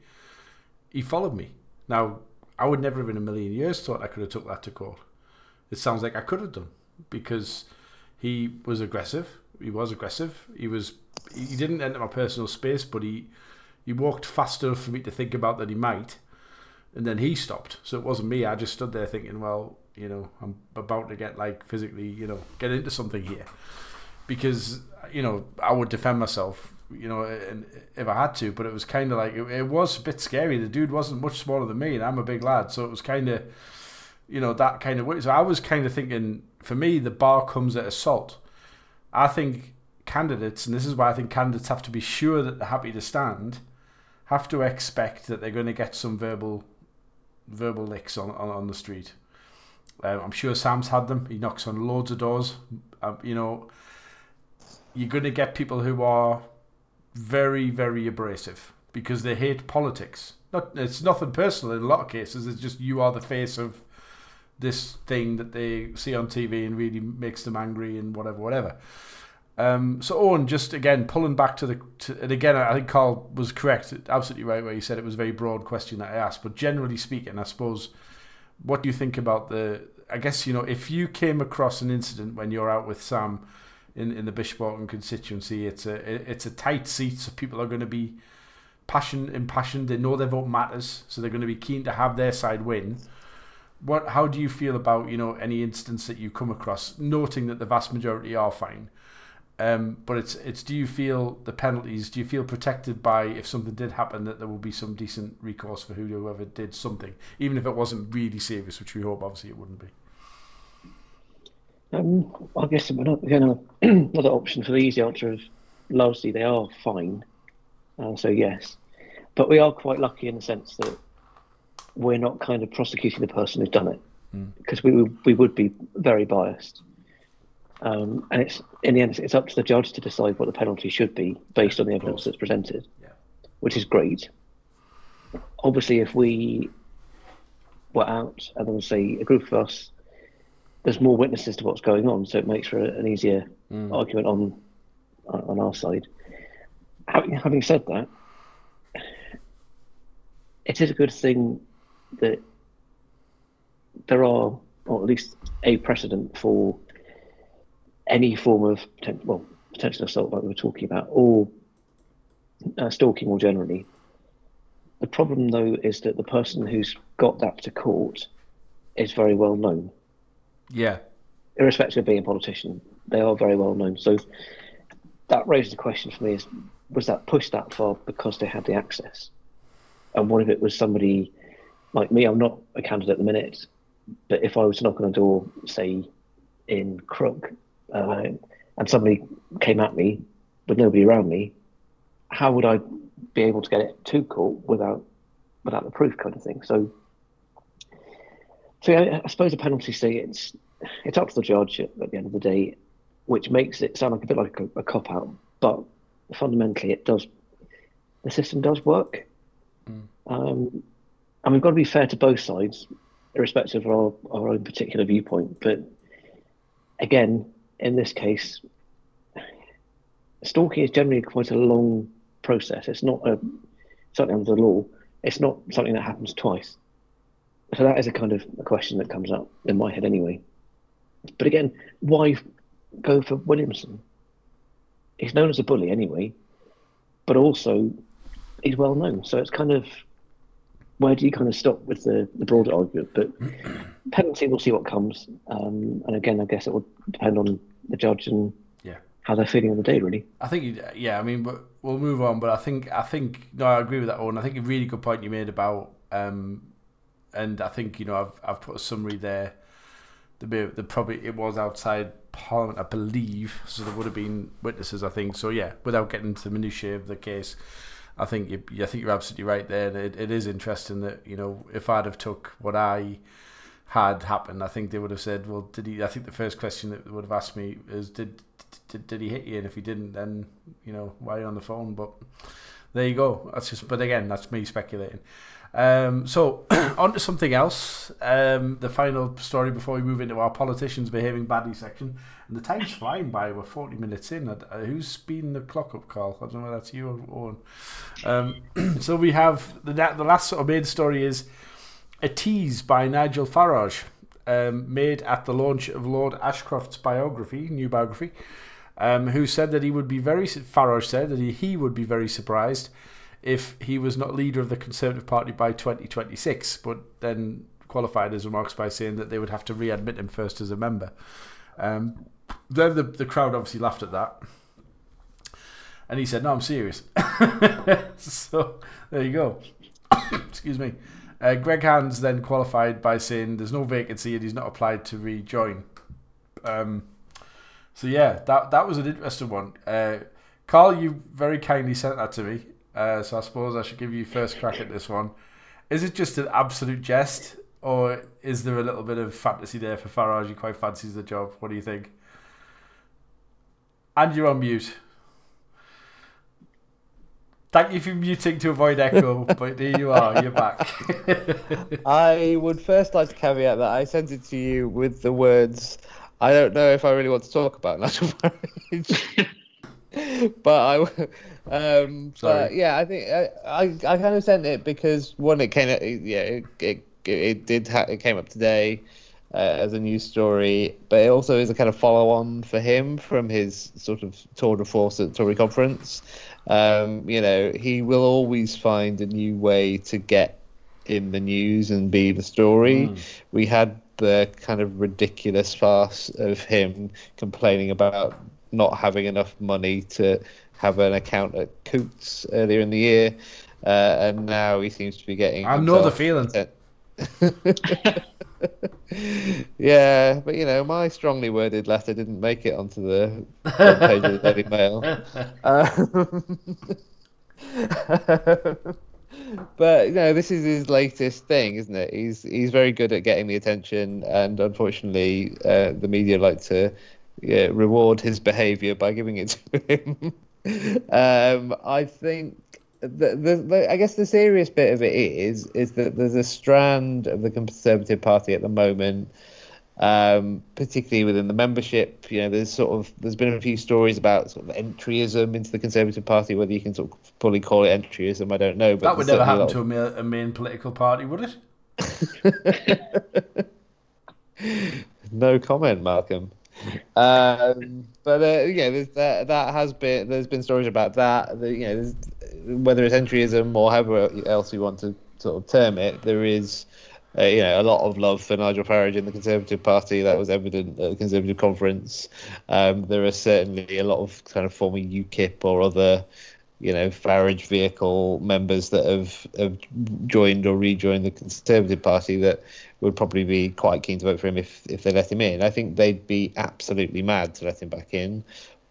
He followed me. Now I would never have in a million years thought I could have took that to court. It sounds like I could have done because he was aggressive. He was aggressive. He was. He didn't enter my personal space, but he he walked fast enough for me to think about that he might and then he stopped. So it wasn't me. I just stood there thinking, well, you know, I'm about to get like physically, you know, get into something here, because you know I would defend myself, you know, and if I had to. But it was kind of like it, it, was a bit scary. The dude wasn't much smaller than me, and I'm a big lad, so it was kind of, you know, that kind of way. So I was kind of thinking, for me, the bar comes at assault. I think candidates, and this is why I think candidates have to be sure that they're happy to stand, have to expect that they're going to get some verbal verbal licks on, on, on the street. Um, I'm sure Sam's had them. He knocks on loads of doors. Um, you know, you're going to get people who are very, very abrasive because they hate politics. Not, it's nothing personal in a lot of cases. It's just you are the face of this thing that they see on TV and really makes them angry and whatever, whatever. Um, so Owain, just again pulling back to the, to, and again I think Carl was correct, absolutely right where he said it was a very broad question that I asked. But generally speaking, I suppose, what do you think about the? I guess you know if you came across an incident when you're out with Sam in, in the Bishop Auckland constituency, it's a it's a tight seat, so people are going to be passion impassioned. They know their vote matters, so they're going to be keen to have their side win. What? How do you feel about you know any instance that you come across, noting that the vast majority are fine? Um, but it's it's do you feel the penalties? Do you feel protected by if something did happen that there will be some decent recourse for whoever did something, even if it wasn't really serious, which we hope obviously it wouldn't be. Um, I guess again (clears throat) another option for the easy answer is largely they are fine, uh, so yes, but we are quite lucky in the sense that we're not kind of prosecuting the person who's done it because mm. we we would be very biased. Um, and it's in the end, it's up to the judge to decide what the penalty should be based on the evidence that's presented, yeah. which is great. Obviously, if we were out and then say a group of us, there's more witnesses to what's going on, so it makes for an easier mm. argument on on our side. Having, having said that, it is a good thing that there are, or at least a precedent for any form of well potential assault like we were talking about, or uh, stalking more generally. The problem though is that the person who's got that to court is very well known. Yeah. Irrespective of being a politician, they are very well known. So that raises the question for me: is was that pushed that far because they had the access? And what if it was somebody like me? I'm not a candidate at the minute, but if I was to knock on a door, say in Crook, uh, and somebody came at me with nobody around me, how would I be able to get it to court without without the proof, kind of thing? So, so yeah, I suppose a penalty say it's it's up to the judge at, at, the end of the day, which makes it sound like a bit like a, a cop out, but fundamentally it does. The system does work, mm. um, and we've got to be fair to both sides, irrespective of our, our own particular viewpoint. But again, in this case, stalking is generally quite a long process. It's not a something under the law. It's not something that happens twice. So that is a kind of a question that comes up in my head anyway. But again, why go for Williamson? He's known as a bully anyway, but also he's well known. So it's kind of where do you kind of stop with the, the broader argument? But (clears throat) penalty, we'll see what comes. Um, and again, I guess it will depend on the judge and yeah. how they're feeling on the day, really. I think, yeah, I mean, we'll move on. But I think, I think, no, I agree with that, Owain. I think a really good point you made about, um, and I think, you know, I've, I've put a summary there. The, the probably it was outside Parliament, I believe, so there would have been witnesses, I think. So yeah, without getting into the minutiae of the case, I think you, I think you're absolutely right there. It, it is interesting that you know if I'd have took what I had happened, I think they would have said, well, did he? I think the first question that would have asked me is, did did, did he hit you? And if he didn't, then you know why are you on the phone? But there you go. That's just. But again, that's me speculating. Um, so (clears throat) on to something else. Um, the final story before we move into our politicians behaving badly section. And the time's flying by. We're 40 minutes in. Uh, who's speeding the clock up, Carl? I don't know whether that's you or Owain. Um, (clears throat) so we have the the last sort of main story is a tease by Nigel Farage, um, made at the launch of Lord Ashcroft's biography, new biography. Um, who said that he would be very Farage said that he, he would be very surprised if he was not leader of the Conservative Party by 2026, but then qualified his remarks by saying that they would have to readmit him first as a member. Um, then the, the crowd obviously laughed at that. And he said, No, I'm serious. (laughs) so there you go. (coughs) Excuse me. Uh, Greg Hands then qualified by saying there's no vacancy and he's not applied to rejoin. Um, so yeah, that that was an interesting one. Uh, Carl, you very kindly sent that to me. Uh, so I suppose I should give you first crack at this one. Is it just an absolute jest, or is there a little bit of fantasy there for Farage? He quite fancies the job. What do you think? And you're on mute. Thank you for muting to avoid echo, (laughs) but there you are, you're back. (laughs) I would first like to caveat that I sent it to you with the words, I don't know if I really want to talk about Nigel Farage. (laughs) but I, um, but yeah, I think I, I, I kind of sent it because one, it came, yeah, it, it, it did, ha- it came up today uh, as a news story, but it also is a kind of follow-on for him from his sort of tour de force at Tory conference. Um, you know, he will always find a new way to get in the news and be the story. Mm. We had the kind of ridiculous farce of him complaining about not having enough money to have an account at Coutts earlier in the year, uh, and now he seems to be getting. I know the feeling. (laughs) yeah, but you know, my strongly worded letter didn't make it onto the front page of the Daily Mail. (laughs) Um, (laughs) but you know, this is his latest thing, isn't it? He's he's very good at getting the attention, and unfortunately, uh, the media like to yeah, reward his behaviour by giving it to him. um, I think the, the, the, I guess the serious bit of it is is that there's a strand of the Conservative Party at the moment, um, particularly within the membership. You know, there's sort of there's been a few stories about sort of entryism into the Conservative Party. Whether you can sort of fully call it entryism, I don't know. But that would never happen to a main, a main political party, would it? (laughs) no comment, Malcolm um, but uh, yeah, that that has been there's been stories about that. The, you know, whether it's entryism or however else you want to sort of term it, there is. Uh, you know, a lot of love for Nigel Farage in the Conservative Party. That was evident at the Conservative conference. Um, there are certainly a lot of kind of former UKIP or other, you know, Farage vehicle members that have, have joined or rejoined the Conservative Party that would probably be quite keen to vote for him if if they let him in. I think they'd be absolutely mad to let him back in.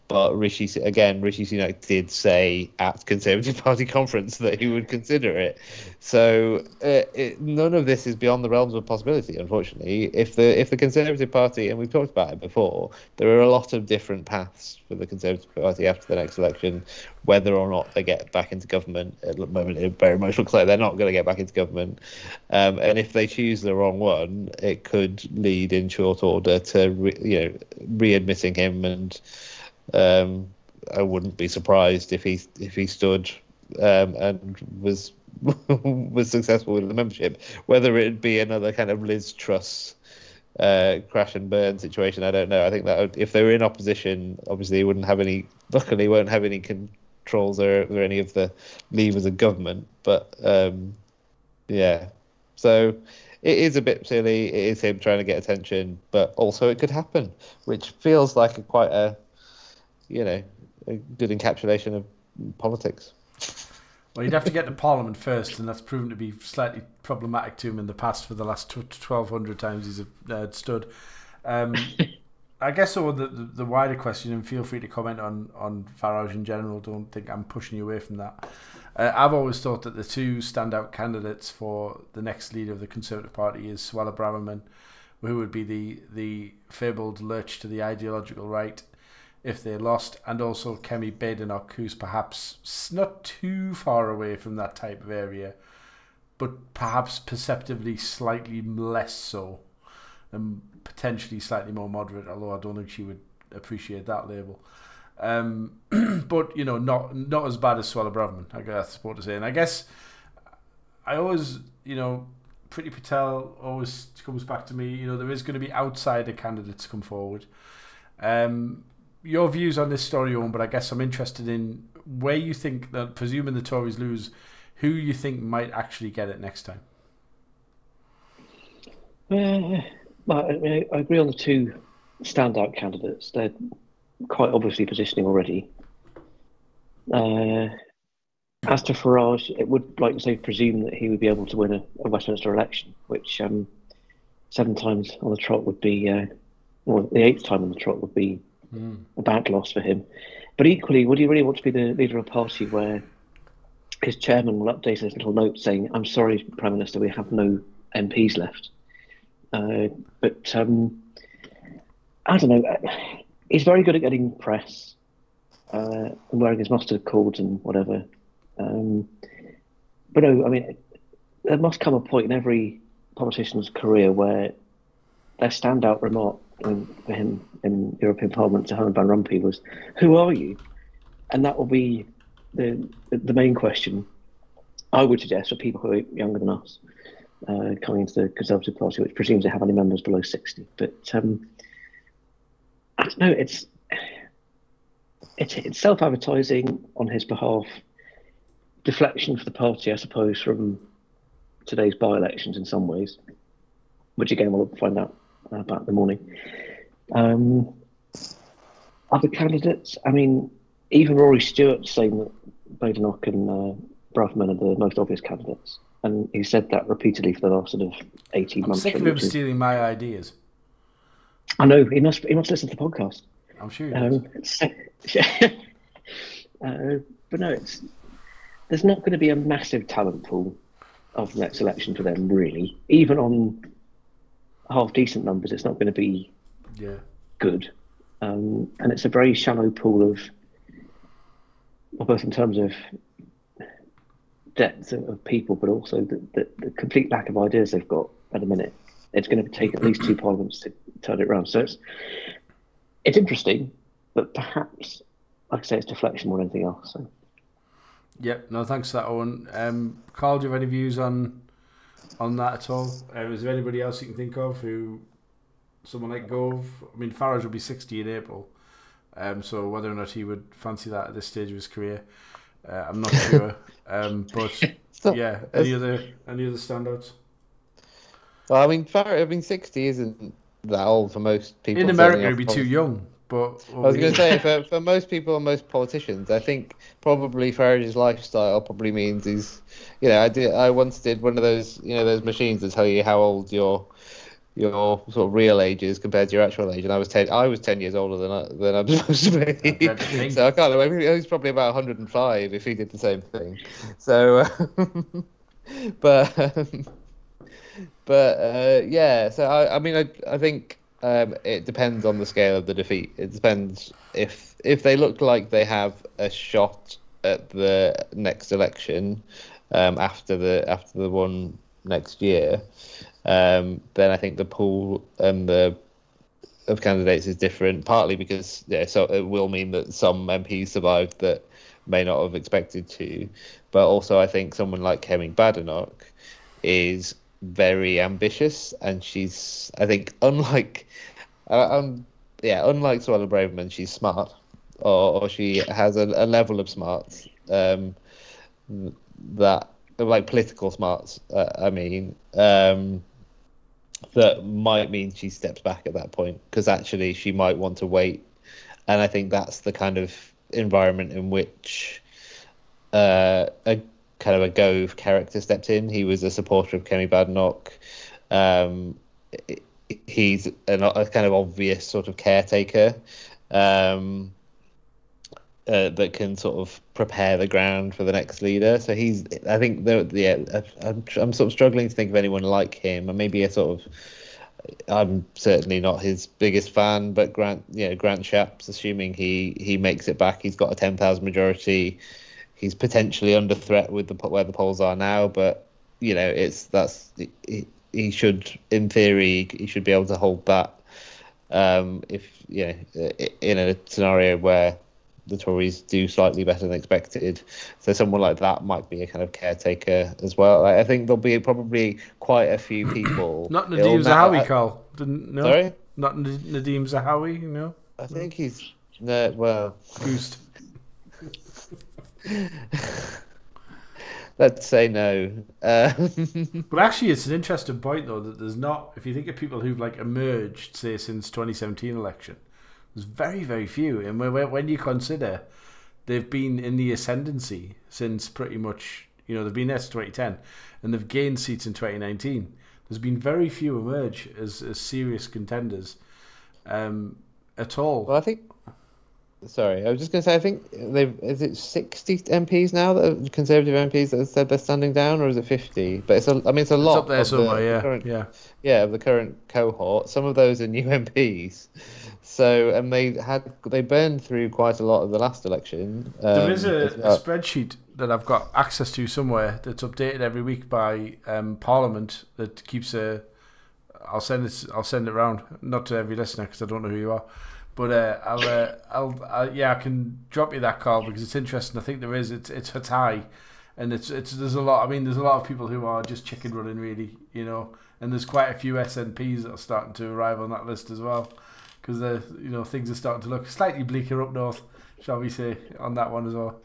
But Rishi again, Rishi Sunak did say at Conservative (laughs) Party conference that he would consider it. So uh, it, none of this is beyond the realms of possibility. Unfortunately, if the if the Conservative Party and we've talked about it before, there are a lot of different paths for the Conservative Party after the next election. Whether or not they get back into government, at the moment it very much looks like they're not going to get back into government. Um, and if they choose the wrong one, it could lead in short order to re, you know readmitting him and um, I wouldn't be surprised if he if he stood um, and was (laughs) was successful with the membership. Whether it'd be another kind of Liz Truss uh, crash and burn situation, I don't know. I think that would, if they were in opposition, obviously, he wouldn't have any. Luckily, won't have any controls or, or any of the levers of government. But um, yeah, so it is a bit silly. It is him trying to get attention, but also it could happen, which feels like a quite a you know, a good encapsulation of politics. Well, you'd have to get to Parliament first, and that's proven to be slightly problematic to him in the past for the last 1,200 times he's uh, stood. Um, (laughs) I guess so. The, the, wider question, and feel free to comment on on Farage in general. Don't think I'm pushing you away from that. Uh, I've always thought that the two standout candidates for the next leader of the Conservative Party is Suella Braverman, who would be the the fabled lurch to the ideological right if they lost, and also Kemi Badenoch, who's perhaps not too far away from that type of area, but perhaps perceptibly slightly less so, and potentially slightly more moderate. Although I don't think she would appreciate that label. Um, (clears throat) but you know, not not as bad as Suella Braverman. I guess what to say. And I guess I always, you know, Priti Patel always comes back to me. You know, there is going to be outsider candidates come forward. Um, your views on this story, Owain, but I guess I'm interested in where you think that, presuming the Tories lose, who you think might actually get it next time. Uh, well, I, I agree on the two standout candidates. They're quite obviously positioning already. Uh, as to Farage, it would, like to say, presume that he would be able to win a, a Westminster election, which um, seven times on the trot would be, uh, or the eighth time on the trot would be mm. a bad loss for him. But equally, would he really want to be the leader of a party where his chairman will update his little note saying, "I'm sorry, Prime Minister, we have no MPs left." Uh, but um, I don't know he's very good at getting press uh, and wearing his mustard cords and whatever. Um, but no, I mean, there must come a point in every politician's career where their standout remark For him in European Parliament to Herman Van Rompuy was, "Who are you?" And that will be the the main question. I would suggest for people who are younger than us, uh, coming into the Conservative Party, which presumes they have any members below sixty. But um, I don't know. It's it's, it's self advertising on his behalf, deflection for the party, I suppose, from today's by elections in some ways, which again we'll find out about in the morning. Um, other candidates, I mean, even Rory Stewart saying that Badenoch and uh, Braverman are the most obvious candidates, and he said that repeatedly for the last sort of eighteen I'm months. Sick of him stealing my ideas. I know he must. He must listen to the podcast. I'm sure. Um, (laughs) uh, but no, it's there's not going to be a massive talent pool of the next election for them, really. Even on half decent numbers, it's not going to be yeah good. Um, and it's a very shallow pool of, well, both in terms of depth of people, but also the, the, the complete lack of ideas they've got at the minute it's going to take at least two parliaments to turn it around. So it's it's interesting, but perhaps, like I say, it's deflection more than anything else. So. Yep. No, thanks for that, Owain. Um, Carl, do you have any views on on that at all? Uh, is there anybody else you can think of who someone like Gove? I mean, Farage will be 60 in April, um, so whether or not he would fancy that at this stage of his career, uh, I'm not (laughs) sure. um, but (laughs) so, yeah, any other any other standouts? Well, I mean, Farage, I mean, sixty isn't that old for most people. In America, it'd be too young. But I was going to say, (laughs) for, for most people and most politicians, I think probably Farage's lifestyle probably means he's, you know, I did, I once did one of those, you know, those machines that tell you how old your your sort of real age is compared to your actual age, and I was ten, I was ten years older than I, than I'm (laughs) supposed to be. so I can't. I mean, he's probably about 105 if he did the same thing. So, (laughs) but. Um, but uh, yeah, so I, I mean, I, I think um, it depends on the scale of the defeat. It depends if if they look like they have a shot at the next election um, after the after the one next year, um, then I think the pool and the of candidates is different. Partly because yeah, so it will mean that some MPs survived that may not have expected to, but also I think someone like Kemi Badenoch is very ambitious, and she's I think unlike uh, um yeah unlike Suella Braverman, she's smart, or, or she has a, a level of smarts um, that like political smarts. Uh, I mean. Um, that might mean she steps back at that point because actually she might want to wait, and I think that's the kind of environment in which uh, a kind of a Gove character stepped in. He was a supporter of Kemi Badenoch. Um, he's a, kind of obvious sort of caretaker um, uh, that can sort of prepare the ground for the next leader. So he's, I think, the, yeah, I'm, I'm sort of struggling to think of anyone like him, and maybe a sort of. I'm certainly not his biggest fan, but Grant, you know, Grant Shapps, assuming he he makes it back, he's got a 10,000 majority. He's potentially under threat with the where the polls are now, but you know, it's that's he, he should, in theory, he should be able to hold that. Um, if you know, in a scenario where the Tories do slightly better than expected. So someone like that might be a kind of caretaker as well. I think there'll be probably quite a few people. (clears throat) Not Nadhim Zahawi, Carl. Didn't, no? Sorry? Not Nadhim Zahawi, no? I think he's. No, well. Goosed. (laughs) (laughs) Let's say no. Uh, (laughs) but actually, it's an interesting point, though, that there's not. If you think of people who've like emerged, say, since 2017 election, there's very, very few. And when, when you consider they've been in the ascendancy since pretty much, you know, they've been there since 2010 and they've gained seats in 2019. There's been very few emerge as, as serious contenders um, at all. Well, I think. Sorry, I was just going to say. I think they've is it 60 MPs now that are Conservative MPs that have said they're standing down, or is it 50? But it's a, I mean, it's a lot. It's up there somewhere, the yeah, current, yeah, yeah, of the current cohort. Some of those are new (laughs) MPs. So and they had they burned through quite a lot of the last election. Um, there is a, well. a, spreadsheet that I've got access to somewhere that's updated every week by um, Parliament that keeps a. I'll send it. I'll send it around, not to every listener because I don't know who you are, but uh, I'll, uh, I'll, I'll, yeah, I can drop you that call because it's interesting. I think there is. It's it's high, and it's it's there's a lot. I mean, there's a lot of people who are just chicken running really, you know, and there's quite a few SNPs that are starting to arrive on that list as well because uh, you know things are starting to look slightly bleaker up north, shall we say, on that one as well.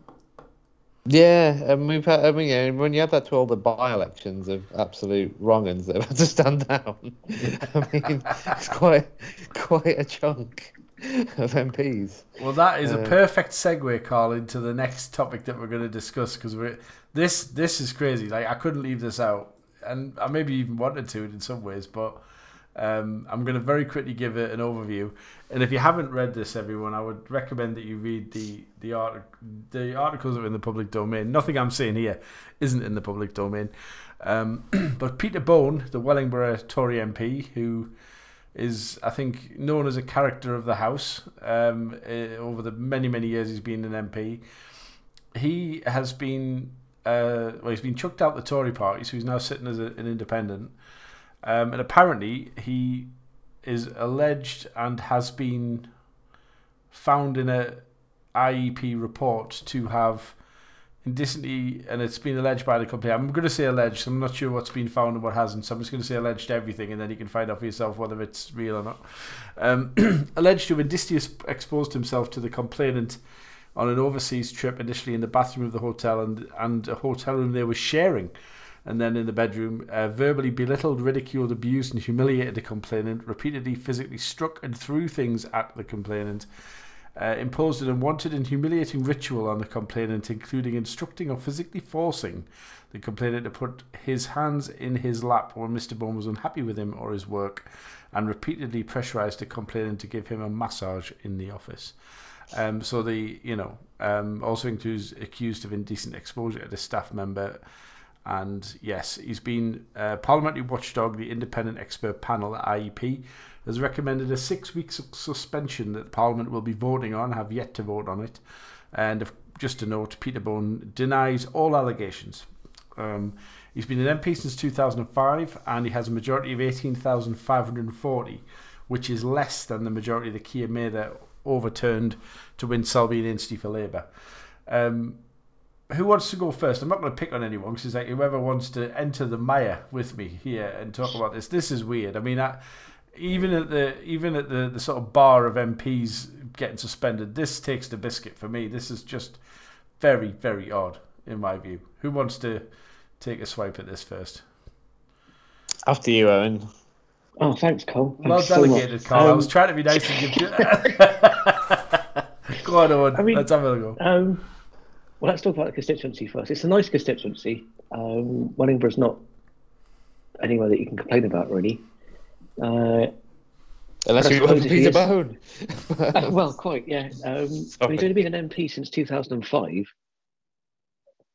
Yeah, and we've had. I mean, yeah, when you add that to all the by-elections of absolute wrong-uns that have had to (laughs) stand down, (laughs) I mean, it's quite quite a chunk (laughs) of MPs. Well, that is uh, a perfect segue, Carl, into the next topic that we're going to discuss because we this this is crazy. Like I couldn't leave this out, and I maybe even wanted to in some ways, but um, I'm going to very quickly give it an overview, and if you haven't read this, everyone, I would recommend that you read the the, art, the articles that are in the public domain. Nothing I'm saying here isn't in the public domain, um, (clears throat) but Peter Bone, the Wellingborough Tory MP, who is I think known as a character of the House um, uh, over the many many years he's been an MP. He has been uh, well, he's been chucked out the Tory party, so he's now sitting as a, an independent. Um, and apparently, he is alleged and has been found in a IEP report to have indecently, and it's been alleged by the company. I'm going to say alleged. So I'm not sure what's been found and what hasn't. So I'm just going to say alleged everything, and then you can find out for yourself whether it's real or not. Um, (clears throat) alleged to have indecently exposed himself to the complainant on an overseas trip, initially in the bathroom of the hotel and and a hotel room they were sharing and then in the bedroom, uh, verbally belittled, ridiculed, abused, and humiliated the complainant, repeatedly physically struck and threw things at the complainant, uh, imposed an unwanted and humiliating ritual on the complainant, including instructing or physically forcing the complainant to put his hands in his lap when Mr. Bone was unhappy with him or his work, and repeatedly pressurized the complainant to give him a massage in the office. Um, so the you know um, also includes accused of indecent exposure to the staff member and yes, he's been uh, parliamentary watchdog. The independent expert panel at IEP has recommended a six-week suspension that Parliament will be voting on. Have yet to vote on it. And if, just a note, Peter Bone denies all allegations. Um, he's been an MP since 2005, and he has a majority of 18,540, which is less than the majority of the Keir Mather overturned to win Selby and Ainsty for Labour. Um, who wants to go first? I'm not going to pick on anyone because it's like whoever wants to enter the mire with me here and talk about this. This is weird. I mean, I, even at the even at the, the sort of bar of MPs getting suspended, this takes the biscuit for me. This is just very very odd in my view. Who wants to take a swipe at this first? After you, Owain. Oh, thanks, Carl. Thanks well delegated, so Carl. Um, I was trying to be nice and give (laughs) you. (laughs) go on, Owain. I mean, Let's have a go. Um, well, let's talk about the constituency first. It's a nice constituency. Um, Wellingborough's not anywhere that you can complain about, really. Uh, Unless you he Peter Bone. (laughs) uh, well, quite, yeah. Um, he's only been an MP since 2005,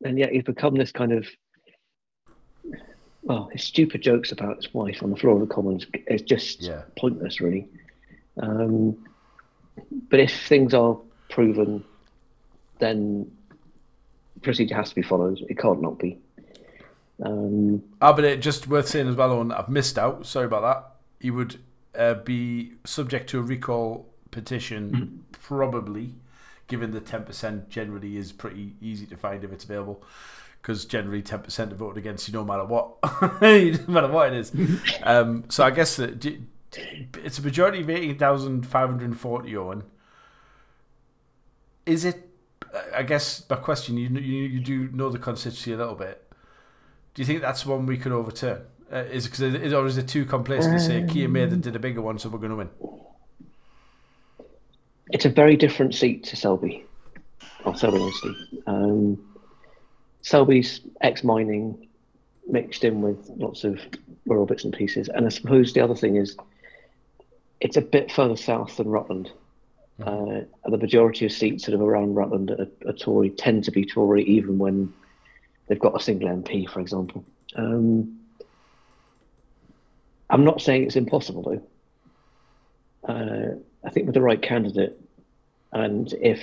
and yet he's become this kind of. Well, his stupid jokes about his wife on the floor of the Commons is just Yeah. pointless, really. Um, but if things are proven, then procedure has to be followed. It can't not be. Um, Ah, but it just worth saying as well, On I've missed out. Sorry about that. He would uh, be subject to a recall petition, probably, given the 10% generally is pretty easy to find if it's available. Because generally 10% are voted against you no matter what. (laughs) no matter what it is. um, so I guess that it's a majority of 18,540, Owain. Is it, I guess my question, you, you, you do know the constituency a little bit. Do you think that's one we could overturn? Uh, is because it, or is it too complacent to say Keir that did a bigger one, so we're going to win? it's a very different seat to Selby. Tell you honestly. Um, Selby's ex mining mixed in with lots of rural bits and pieces. And I suppose the other thing is it's a bit further south than Rutland. Uh, the majority of seats sort of around Rutland are, are Tory, tend to be Tory, even when they've got a single MP, for example. Um, I'm not saying it's impossible, though. Uh, I think with the right candidate, and if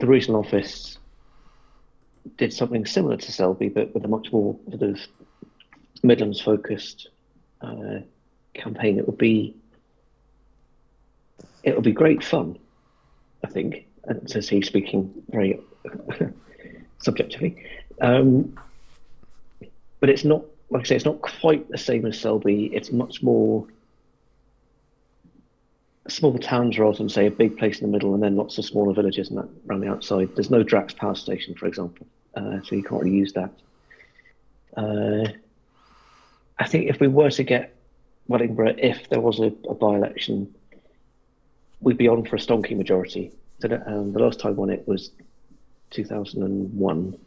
the regional office did something similar to Selby, but with a much more sort of Midlands focused uh, campaign, it would be it would be great fun. I think, and says he speaking very (laughs) subjectively, um, but it's not like I say, it's not quite the same as Selby. It's much more small towns rather than say a big place in the middle and then lots of smaller villages and that around the outside. There's no Drax power station, for example, uh, so you can't really use that. Uh, I think if we were to get Wellingborough, if there was a, a by-election, we'd be on for a stonking majority. So um, the last time won it was 2001.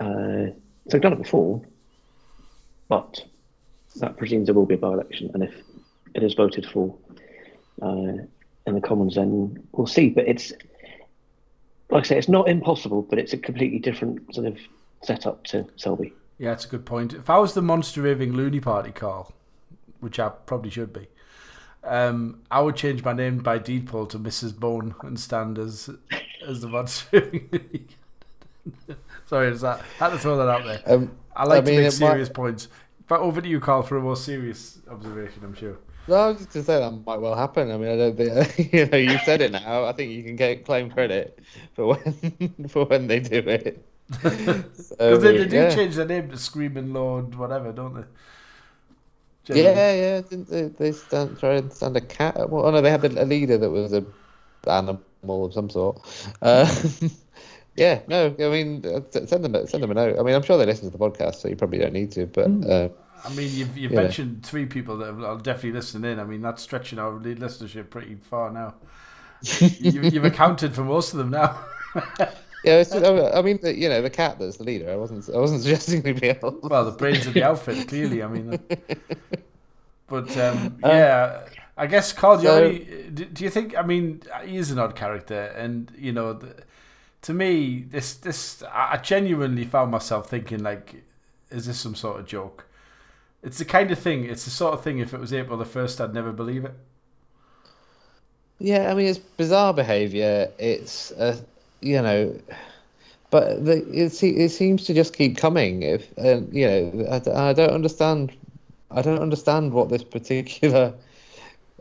Uh, so we've done it before, but that presumes there will be a by-election, and if it is voted for uh, in the Commons, then we'll see. But it's like I say, it's not impossible, but it's a completely different sort of setup to Selby. Yeah, it's a good point. If I was the monster raving loony party, Carl, which I probably should be, um, I would change my name by deed poll to Mrs. Bone and stand as as the monster raving loony. (laughs) Sorry, is that I had to throw that out there. Um, I like I mean, to make it might- serious points. But over to you, Carl, for a more serious observation. I'm sure. No, I was just to say that might well happen. I mean, I don't think (laughs) you know. You said it now. I think you can get claim credit for when (laughs) for when they do it. Because (laughs) So, they, they do yeah. change their name to Screaming Lord, whatever, don't they? Yeah, Generally. yeah. Didn't they, they stand try and stand a cat? Well, oh no, they had a, a leader that was a animal of some sort. Uh, yeah, no. I mean, uh, send them a- send them a note. I mean, I'm sure they listen to the podcast, so you probably don't need to. But uh, I mean, you've, you've Yeah. mentioned three people that are definitely listening in. I mean, that's stretching our listenership pretty far now. you, you've accounted for most of them now. (laughs) yeah, it's just, I mean, the, you know, the cat that's the leader. I wasn't I wasn't (laughs) suggesting anybody else. well, the brains of the outfit, clearly. I mean, but um, Uh, (laughs) yeah, I guess Carl, do you, so- do, do you think? I mean, he is an odd character, and you know, the, to me, this this I genuinely found myself thinking like, is this some sort of joke? It's the kind of thing. It's the sort of thing. If it was April the first, I'd never believe it. Yeah, I mean it's bizarre behaviour. It's uh, you know, but the, it it seems to just keep coming. If uh, you know, I, I don't understand. I don't understand what this particular.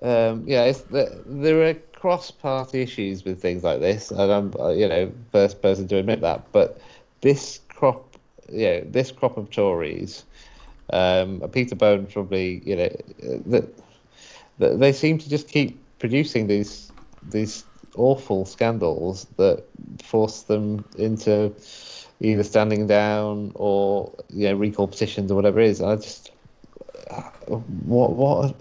Um, yeah, it's the, there are cross-party issues with things like this, and I'm uh, you know first person to admit that. But this crop, yeah, this crop of Tories, um, Peter Bone probably you know that that they seem to just keep producing these these awful scandals that force them into either standing down or you know recall petitions or whatever it is. I just what what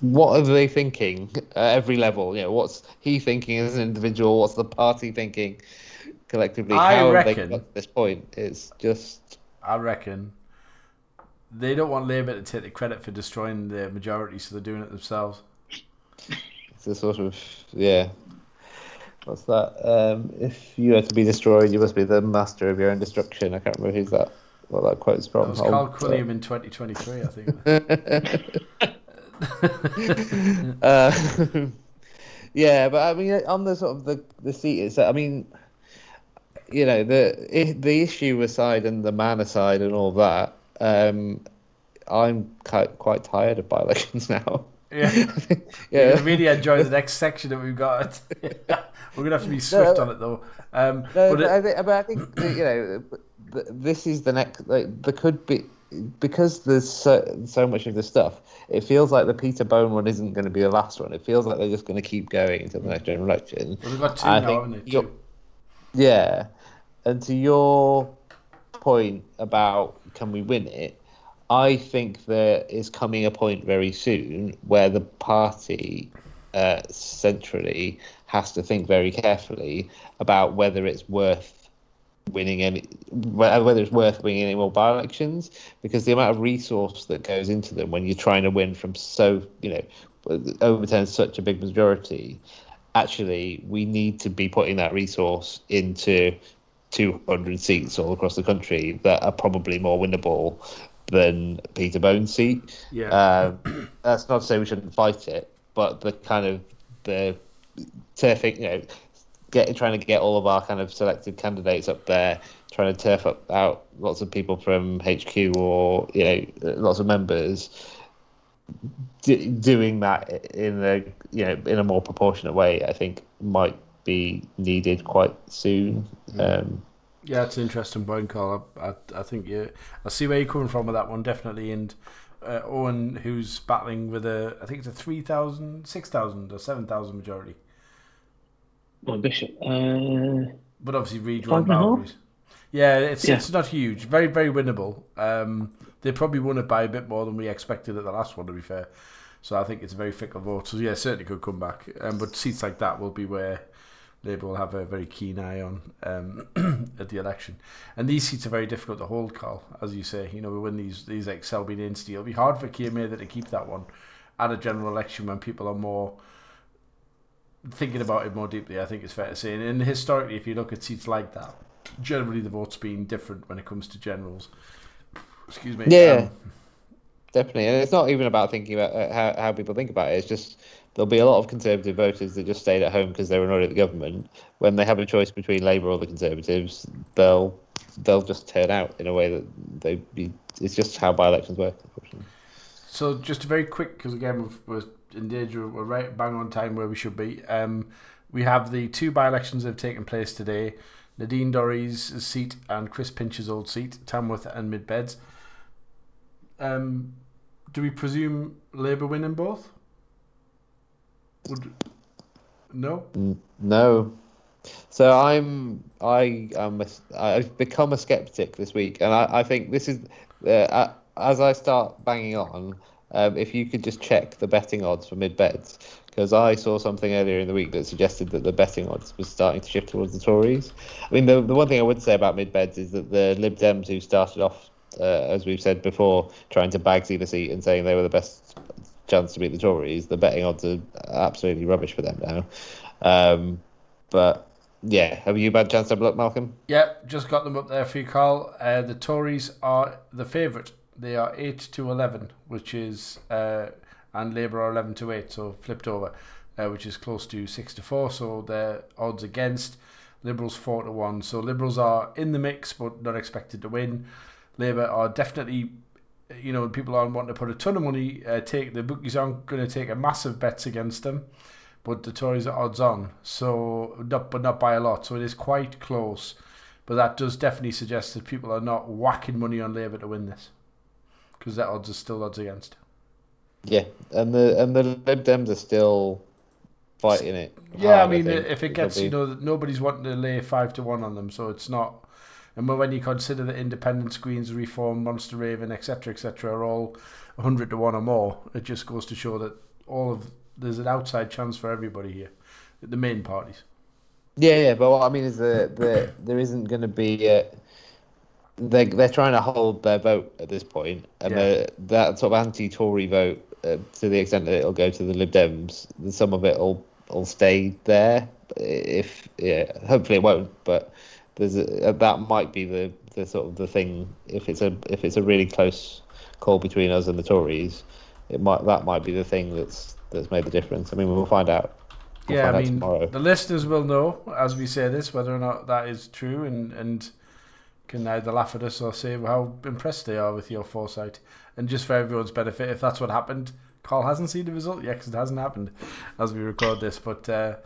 what are they thinking at every level? You know, what's he thinking as an individual? What's the party thinking collectively? I How have they reckon- got to this point? It's just I reckon they don't want Labour to take the credit for destroying the majority, so they're doing it themselves. It's a sort of yeah. What's that? Um, if you are to be destroyed, you must be the master of your own destruction. I can't remember who's that. What that quote's from. That was Carl Quilliam in 2023, I think. (laughs) (laughs) uh, (laughs) yeah, but I mean, on the sort of the the seat I mean, you know, the the issue aside and the man aside and all that, um, I'm quite, quite tired of by-elections (laughs) now. Yeah, yeah. You're really enjoy the next section that we've got. We're gonna have to be swift no, on it though. Um, no, but, it, I think, but I think you know, this is the next. Like, there could be because there's so, so much of this stuff. It feels like the Peter Bone one isn't going to be the last one. It feels like they're just going to keep going until the next general election. Well, they've got two now, haven't they? Yeah, and to your point about can we win it, I think there is coming a point very soon where the party uh, centrally has to think very carefully about whether it's worth winning any whether it's worth winning any more by-elections because the amount of resource that goes into them when you're trying to win from so you know overturn such a big majority actually we need to be putting that resource into 200 seats all across the country that are probably more winnable than Peter Bone's seat. Yeah. Um, that's not to say we shouldn't fight it, but the kind of the turfing, you know, get trying to get all of our kind of selected candidates up there, trying to turf up out lots of people from HQ or you know lots of members. D- doing that in a you know in a more proportionate way, I think might be needed quite soon. Mm. Um, yeah, it's an interesting point, Carl. I, I, I, think you, I see where you're coming from with that one, definitely. And uh, Owain, who's battling with a, I think it's a 3,000, 6,000 or 7,000 majority. Well, Bishop. Uh, but obviously, won boundaries. Yeah, it's yeah. it's not huge. Very very winnable. Um, they probably won it by a bit more than we expected at the last one. To be fair, so I think it's a very fickle vote. So yeah, certainly could come back. Um, but seats like that will be where Labour will have a very keen eye on um, (clears throat) at the election. And these seats are very difficult to hold, Carl, as you say. You know, we win these these like Selby. It'll be hard for Keir Mather to keep that one at a general election when people are more thinking about it more deeply. I think it's fair to say. And, and historically, if you look at seats like that, generally the vote's been different when it comes to generals. Excuse me. Yeah. Um, definitely, and it's not even about thinking about uh, how, how people think about it. It's just there'll be a lot of Conservative voters that just stayed at home because they were annoyed at the government. When they have a choice between Labour or the Conservatives, they'll they'll just turn out in a way that they be. It's just how by-elections work, unfortunately. So just a very quick, because again we're in danger, we're right bang on time where we should be. Um, we have the two by-elections that have taken place today. Nadine Dorries' seat and Chris Pincher's old seat, Tamworth and Mid Beds. Um, do we presume Labour win in both? Would no? No. So I'm I am a, I've become a skeptic this week, and I, I think this is uh, as I start banging on. Um, if you could just check the betting odds for mid beds, because I saw something earlier in the week that suggested that the betting odds was starting to shift towards the Tories. I mean, the the one thing I would say about mid beds is that the Lib Dems who started off, uh, as we've said before, trying to bag the seat and saying they were the best chance to beat the Tories, the betting odds are absolutely rubbish for them now. Um, but yeah, have you had a chance to look, Malcolm? Yeah, just got them up there for you, Carl. Uh, the Tories are the favourite. They are eight to eleven, which is uh, and Labour are eleven to eight, so flipped over, uh, which is close to six to four. So their odds against Liberals four to one. So Liberals are in the mix, but not expected to win. Labour are definitely you know, people aren't wanting to put a ton of money. Uh, take the bookies aren't going to take a massive bets against them, but the Tories are odds on. So, not, but not by a lot. So it is quite close. But that does definitely suggest that people are not whacking money on Labour to win this, because that odds are still odds against. Yeah, and the and the Lib Dems are still fighting it. Yeah, hard, I mean, I if it gets, you know, nobody's wanting to lay five to one on them, so it's not and when you consider that independent Greens, Reform, Monster Raving, etc., etc., are all 100 to 1 or more, it just goes to show that all of there's an outside chance for everybody here, the main parties. Yeah, yeah, but what I mean is that the, there isn't going to be. A, they they're trying to hold their vote at this point, and Yeah. that sort of anti-Tory vote, uh, to the extent that it'll go to the Lib Dems, some of it will will stay there. If yeah, hopefully it won't, but there's a, that might be the, the sort of the thing. If it's a if it's a really close call between us and the Tories, it might that might be the thing that's that's made the difference. I mean, we'll find out. Yeah, I mean, tomorrow. the listeners will know as we say this whether or not that is true, and and can either laugh at us or say how impressed they are with your foresight. And just for everyone's benefit, if that's what happened, Carl hasn't seen the result yet because it hasn't happened as we record this. But uh,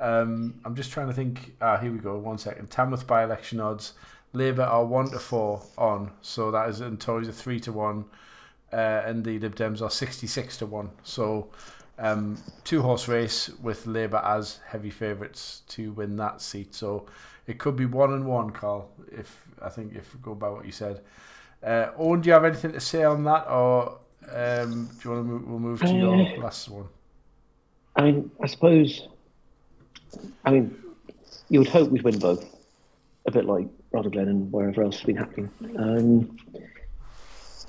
um, I'm just trying to think. Ah, here we go. One second. Tamworth by-election odds. Labour are one to four on, so that is and Tories are three to one, uh, and the Lib Dems are sixty-six to one. So um, two horse race with Labour as heavy favourites to win that seat. So it could be one and one, Carl. If I think if we go by what you said. Uh, Owain, do you have anything to say on that, or um, do you want to move, we'll move to your Uh, last one? I mean, I suppose. I mean, you would hope we'd win both, a bit like Rutherglen and wherever else has been happening. Um,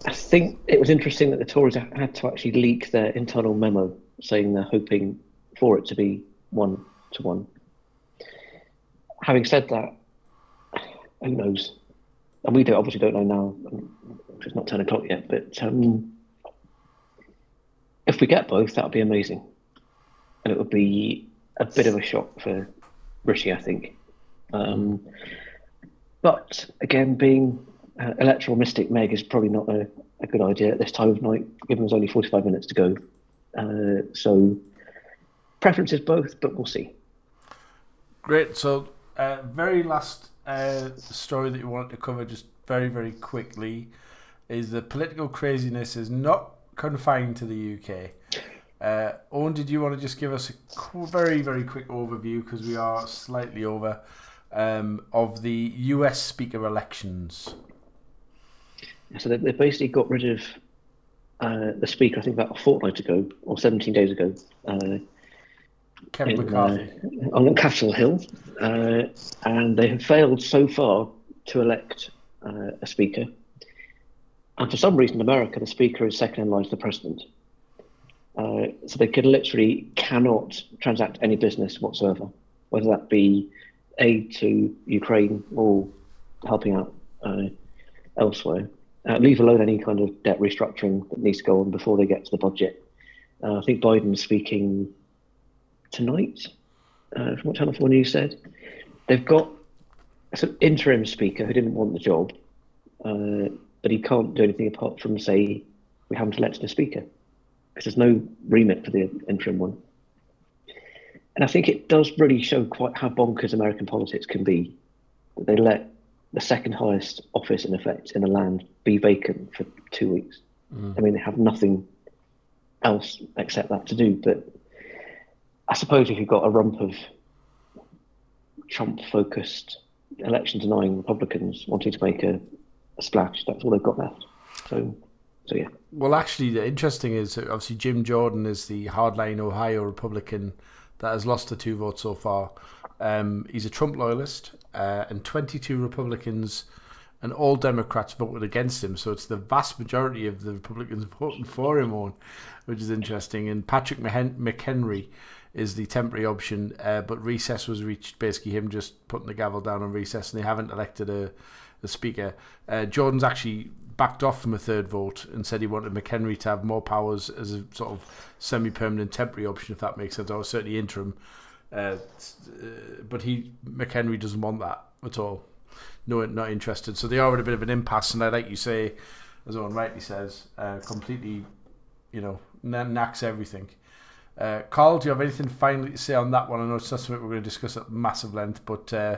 I think it was interesting that the Tories had to actually leak their internal memo saying they're hoping for it to be one to one. Having said that, who knows? And we don't, obviously don't know now. It's not 10 o'clock yet, but um, if we get both, that would be amazing and it would be a bit of a shock for Rishi, I think. Um, but again, being uh, electoral mystic Meg is probably not a, a good idea at this time of night, given there's only 45 minutes to go. Uh, so, preference is both, but we'll see. Great. So, uh, very last uh, story that you wanted to cover, just very, very quickly, is the political craziness is not confined to the UK. Uh, Owain, did you want to just give us a very, very quick overview because we are slightly over um, of the US speaker elections? So they, they basically got rid of uh, the speaker, I think about a fortnight ago or 17 days ago, uh, Kevin in, McCarthy. uh, on Capitol Hill, uh, and they have failed so far to elect uh, a speaker. And for some reason, in America, the speaker is second in line to the president. Uh, so they could literally cannot transact any business whatsoever, whether that be aid to Ukraine or helping out uh, elsewhere. Uh, leave alone any kind of debt restructuring that needs to go on before they get to the budget. Uh, I think Biden's speaking tonight, uh, from what Channel 4 News said. They've got an interim speaker who didn't want the job, uh, but he can't do anything apart from say, we haven't elected a speaker, because there's no remit for the interim one. And I think it does really show quite how bonkers American politics can be. That they let the second highest office in effect in the land be vacant for two weeks. I mean, they have nothing else except that to do. But I suppose if you've got a rump of Trump-focused election-denying Republicans wanting to make a, a splash, that's all they've got left. So, so yeah. Well, actually, the interesting is obviously Jim Jordan is the hardline Ohio Republican that has lost the two votes so far. Um, he's a Trump loyalist, uh, and 22 Republicans and all Democrats voted against him. So it's the vast majority of the Republicans (laughs) voting for him on, which is interesting. And Patrick McHenry is the temporary option, uh, but recess was reached. Basically, him just putting the gavel down on recess, and they haven't elected a, a speaker. Uh, Jordan's actually backed off from a third vote and said he wanted McHenry to have more powers as a sort of semi-permanent temporary option, if that makes sense, or certainly interim. Uh, but he McHenry doesn't want that at all. No, not interested. So they are at a bit of an impasse, and I like you say, as Owain rightly says, uh, completely, you know, knacks everything. Uh, Carl, do you have anything finally to say on that one? I know it's not something we're going to discuss at massive length, but uh,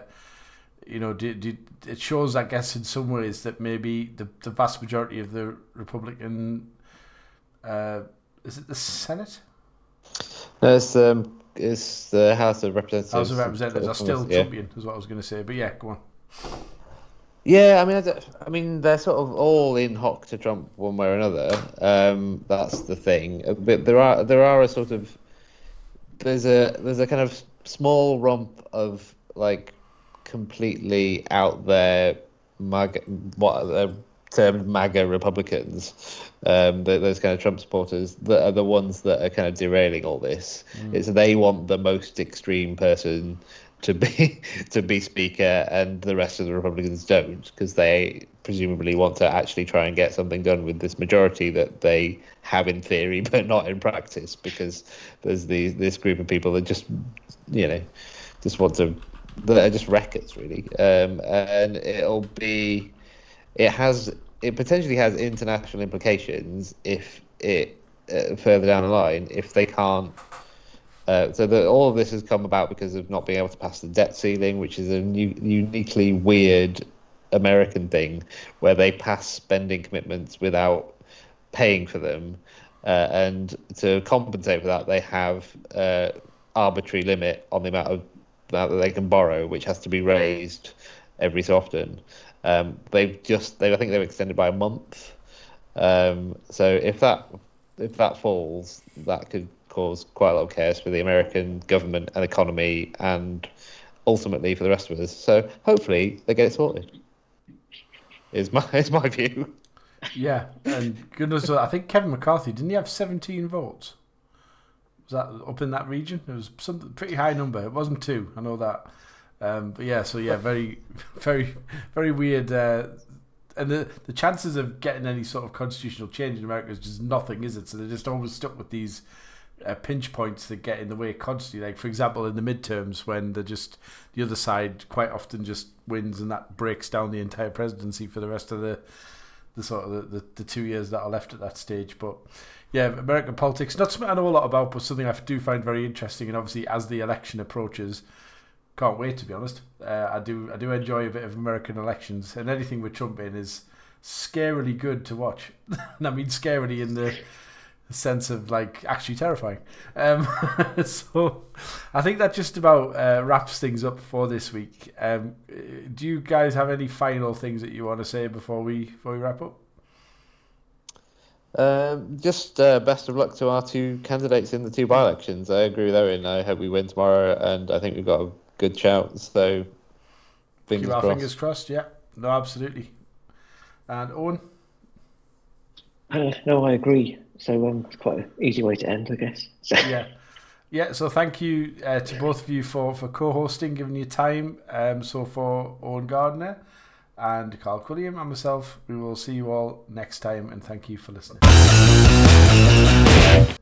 you know, do, do, it shows, I guess, in some ways that maybe the, the vast majority of the Republican, uh, is it the Senate? No, it's um, it's the House of Representatives. House of Representatives are still yeah. Trumpian, is what I was going to say. But yeah, go on. Yeah, I mean, I, I mean, they're sort of all in hock to Trump one way or another. Um, that's the thing. Uh, But there are there are a sort of there's a there's a kind of small rump of like completely out there MAGA, what are they termed MAGA Republicans, um, those kind of Trump supporters, that are the ones that are kind of derailing all this. Mm. It's they want the most extreme person to be (laughs) to be speaker, and the rest of the Republicans don't, because they presumably want to actually try and get something done with this majority that they have in theory (laughs) but not in practice, because there's the this group of people that just you know just want to that are just records really, um, and it'll be it has it potentially has international implications if it uh, further down the line if they can't uh, so the, all of this has come about because of not being able to pass the debt ceiling, which is a new, uniquely weird American thing, where they pass spending commitments without paying for them, uh, and to compensate for that, they have uh, arbitrary limit on the amount of that they can borrow, which has to be raised every so often. Um, they've just, they, I think they've extended by a month. Um, so if that if that falls, that could cause quite a lot of chaos for the American government and economy, and ultimately for the rest of us. So hopefully they get it sorted. Is my (laughs) is my view. Yeah, and goodness, I think Kevin McCarthy didn't he have 17 votes? Was that up in that region? It was some pretty high number. It wasn't two. I know that. Um, but yeah, so yeah, very, (laughs) very, very weird. Uh, and the the chances of getting any sort of constitutional change in America is just nothing, is it? So they're just always stuck with these uh, pinch points that get in the way constantly. Like for example, in the midterms, when they're just the other side quite often just wins, and that breaks down the entire presidency for the rest of the the sort of the, the, the two years that are left at that stage. But yeah, American politics, not something I know a lot about, but something I do find very interesting. And obviously, as the election approaches, can't wait to be honest. Uh, I do I do enjoy a bit of American elections, and anything with Trump in is scarily good to watch. (laughs) I mean scarily in the sense of like actually terrifying. Um, (laughs) so I think that just about uh, wraps things up for this week. Um, do you guys have any final things that you want to say before we before we wrap up? Um, just uh, best of luck to our two candidates in the two by-elections. I agree with Owain. I hope we win tomorrow, and I think we've got a good shout. So fingers Keep crossed. fingers crossed. Yeah, no, absolutely. And Owain. Uh, no, I agree. So um, it's quite an easy way to end, I guess. (laughs) So. Yeah. Yeah, so thank you uh, to both of you for, for co-hosting, giving you time. Um, so for Owain Gardner and Carl Quilliam and myself, we will see you all next time, and thank you for listening.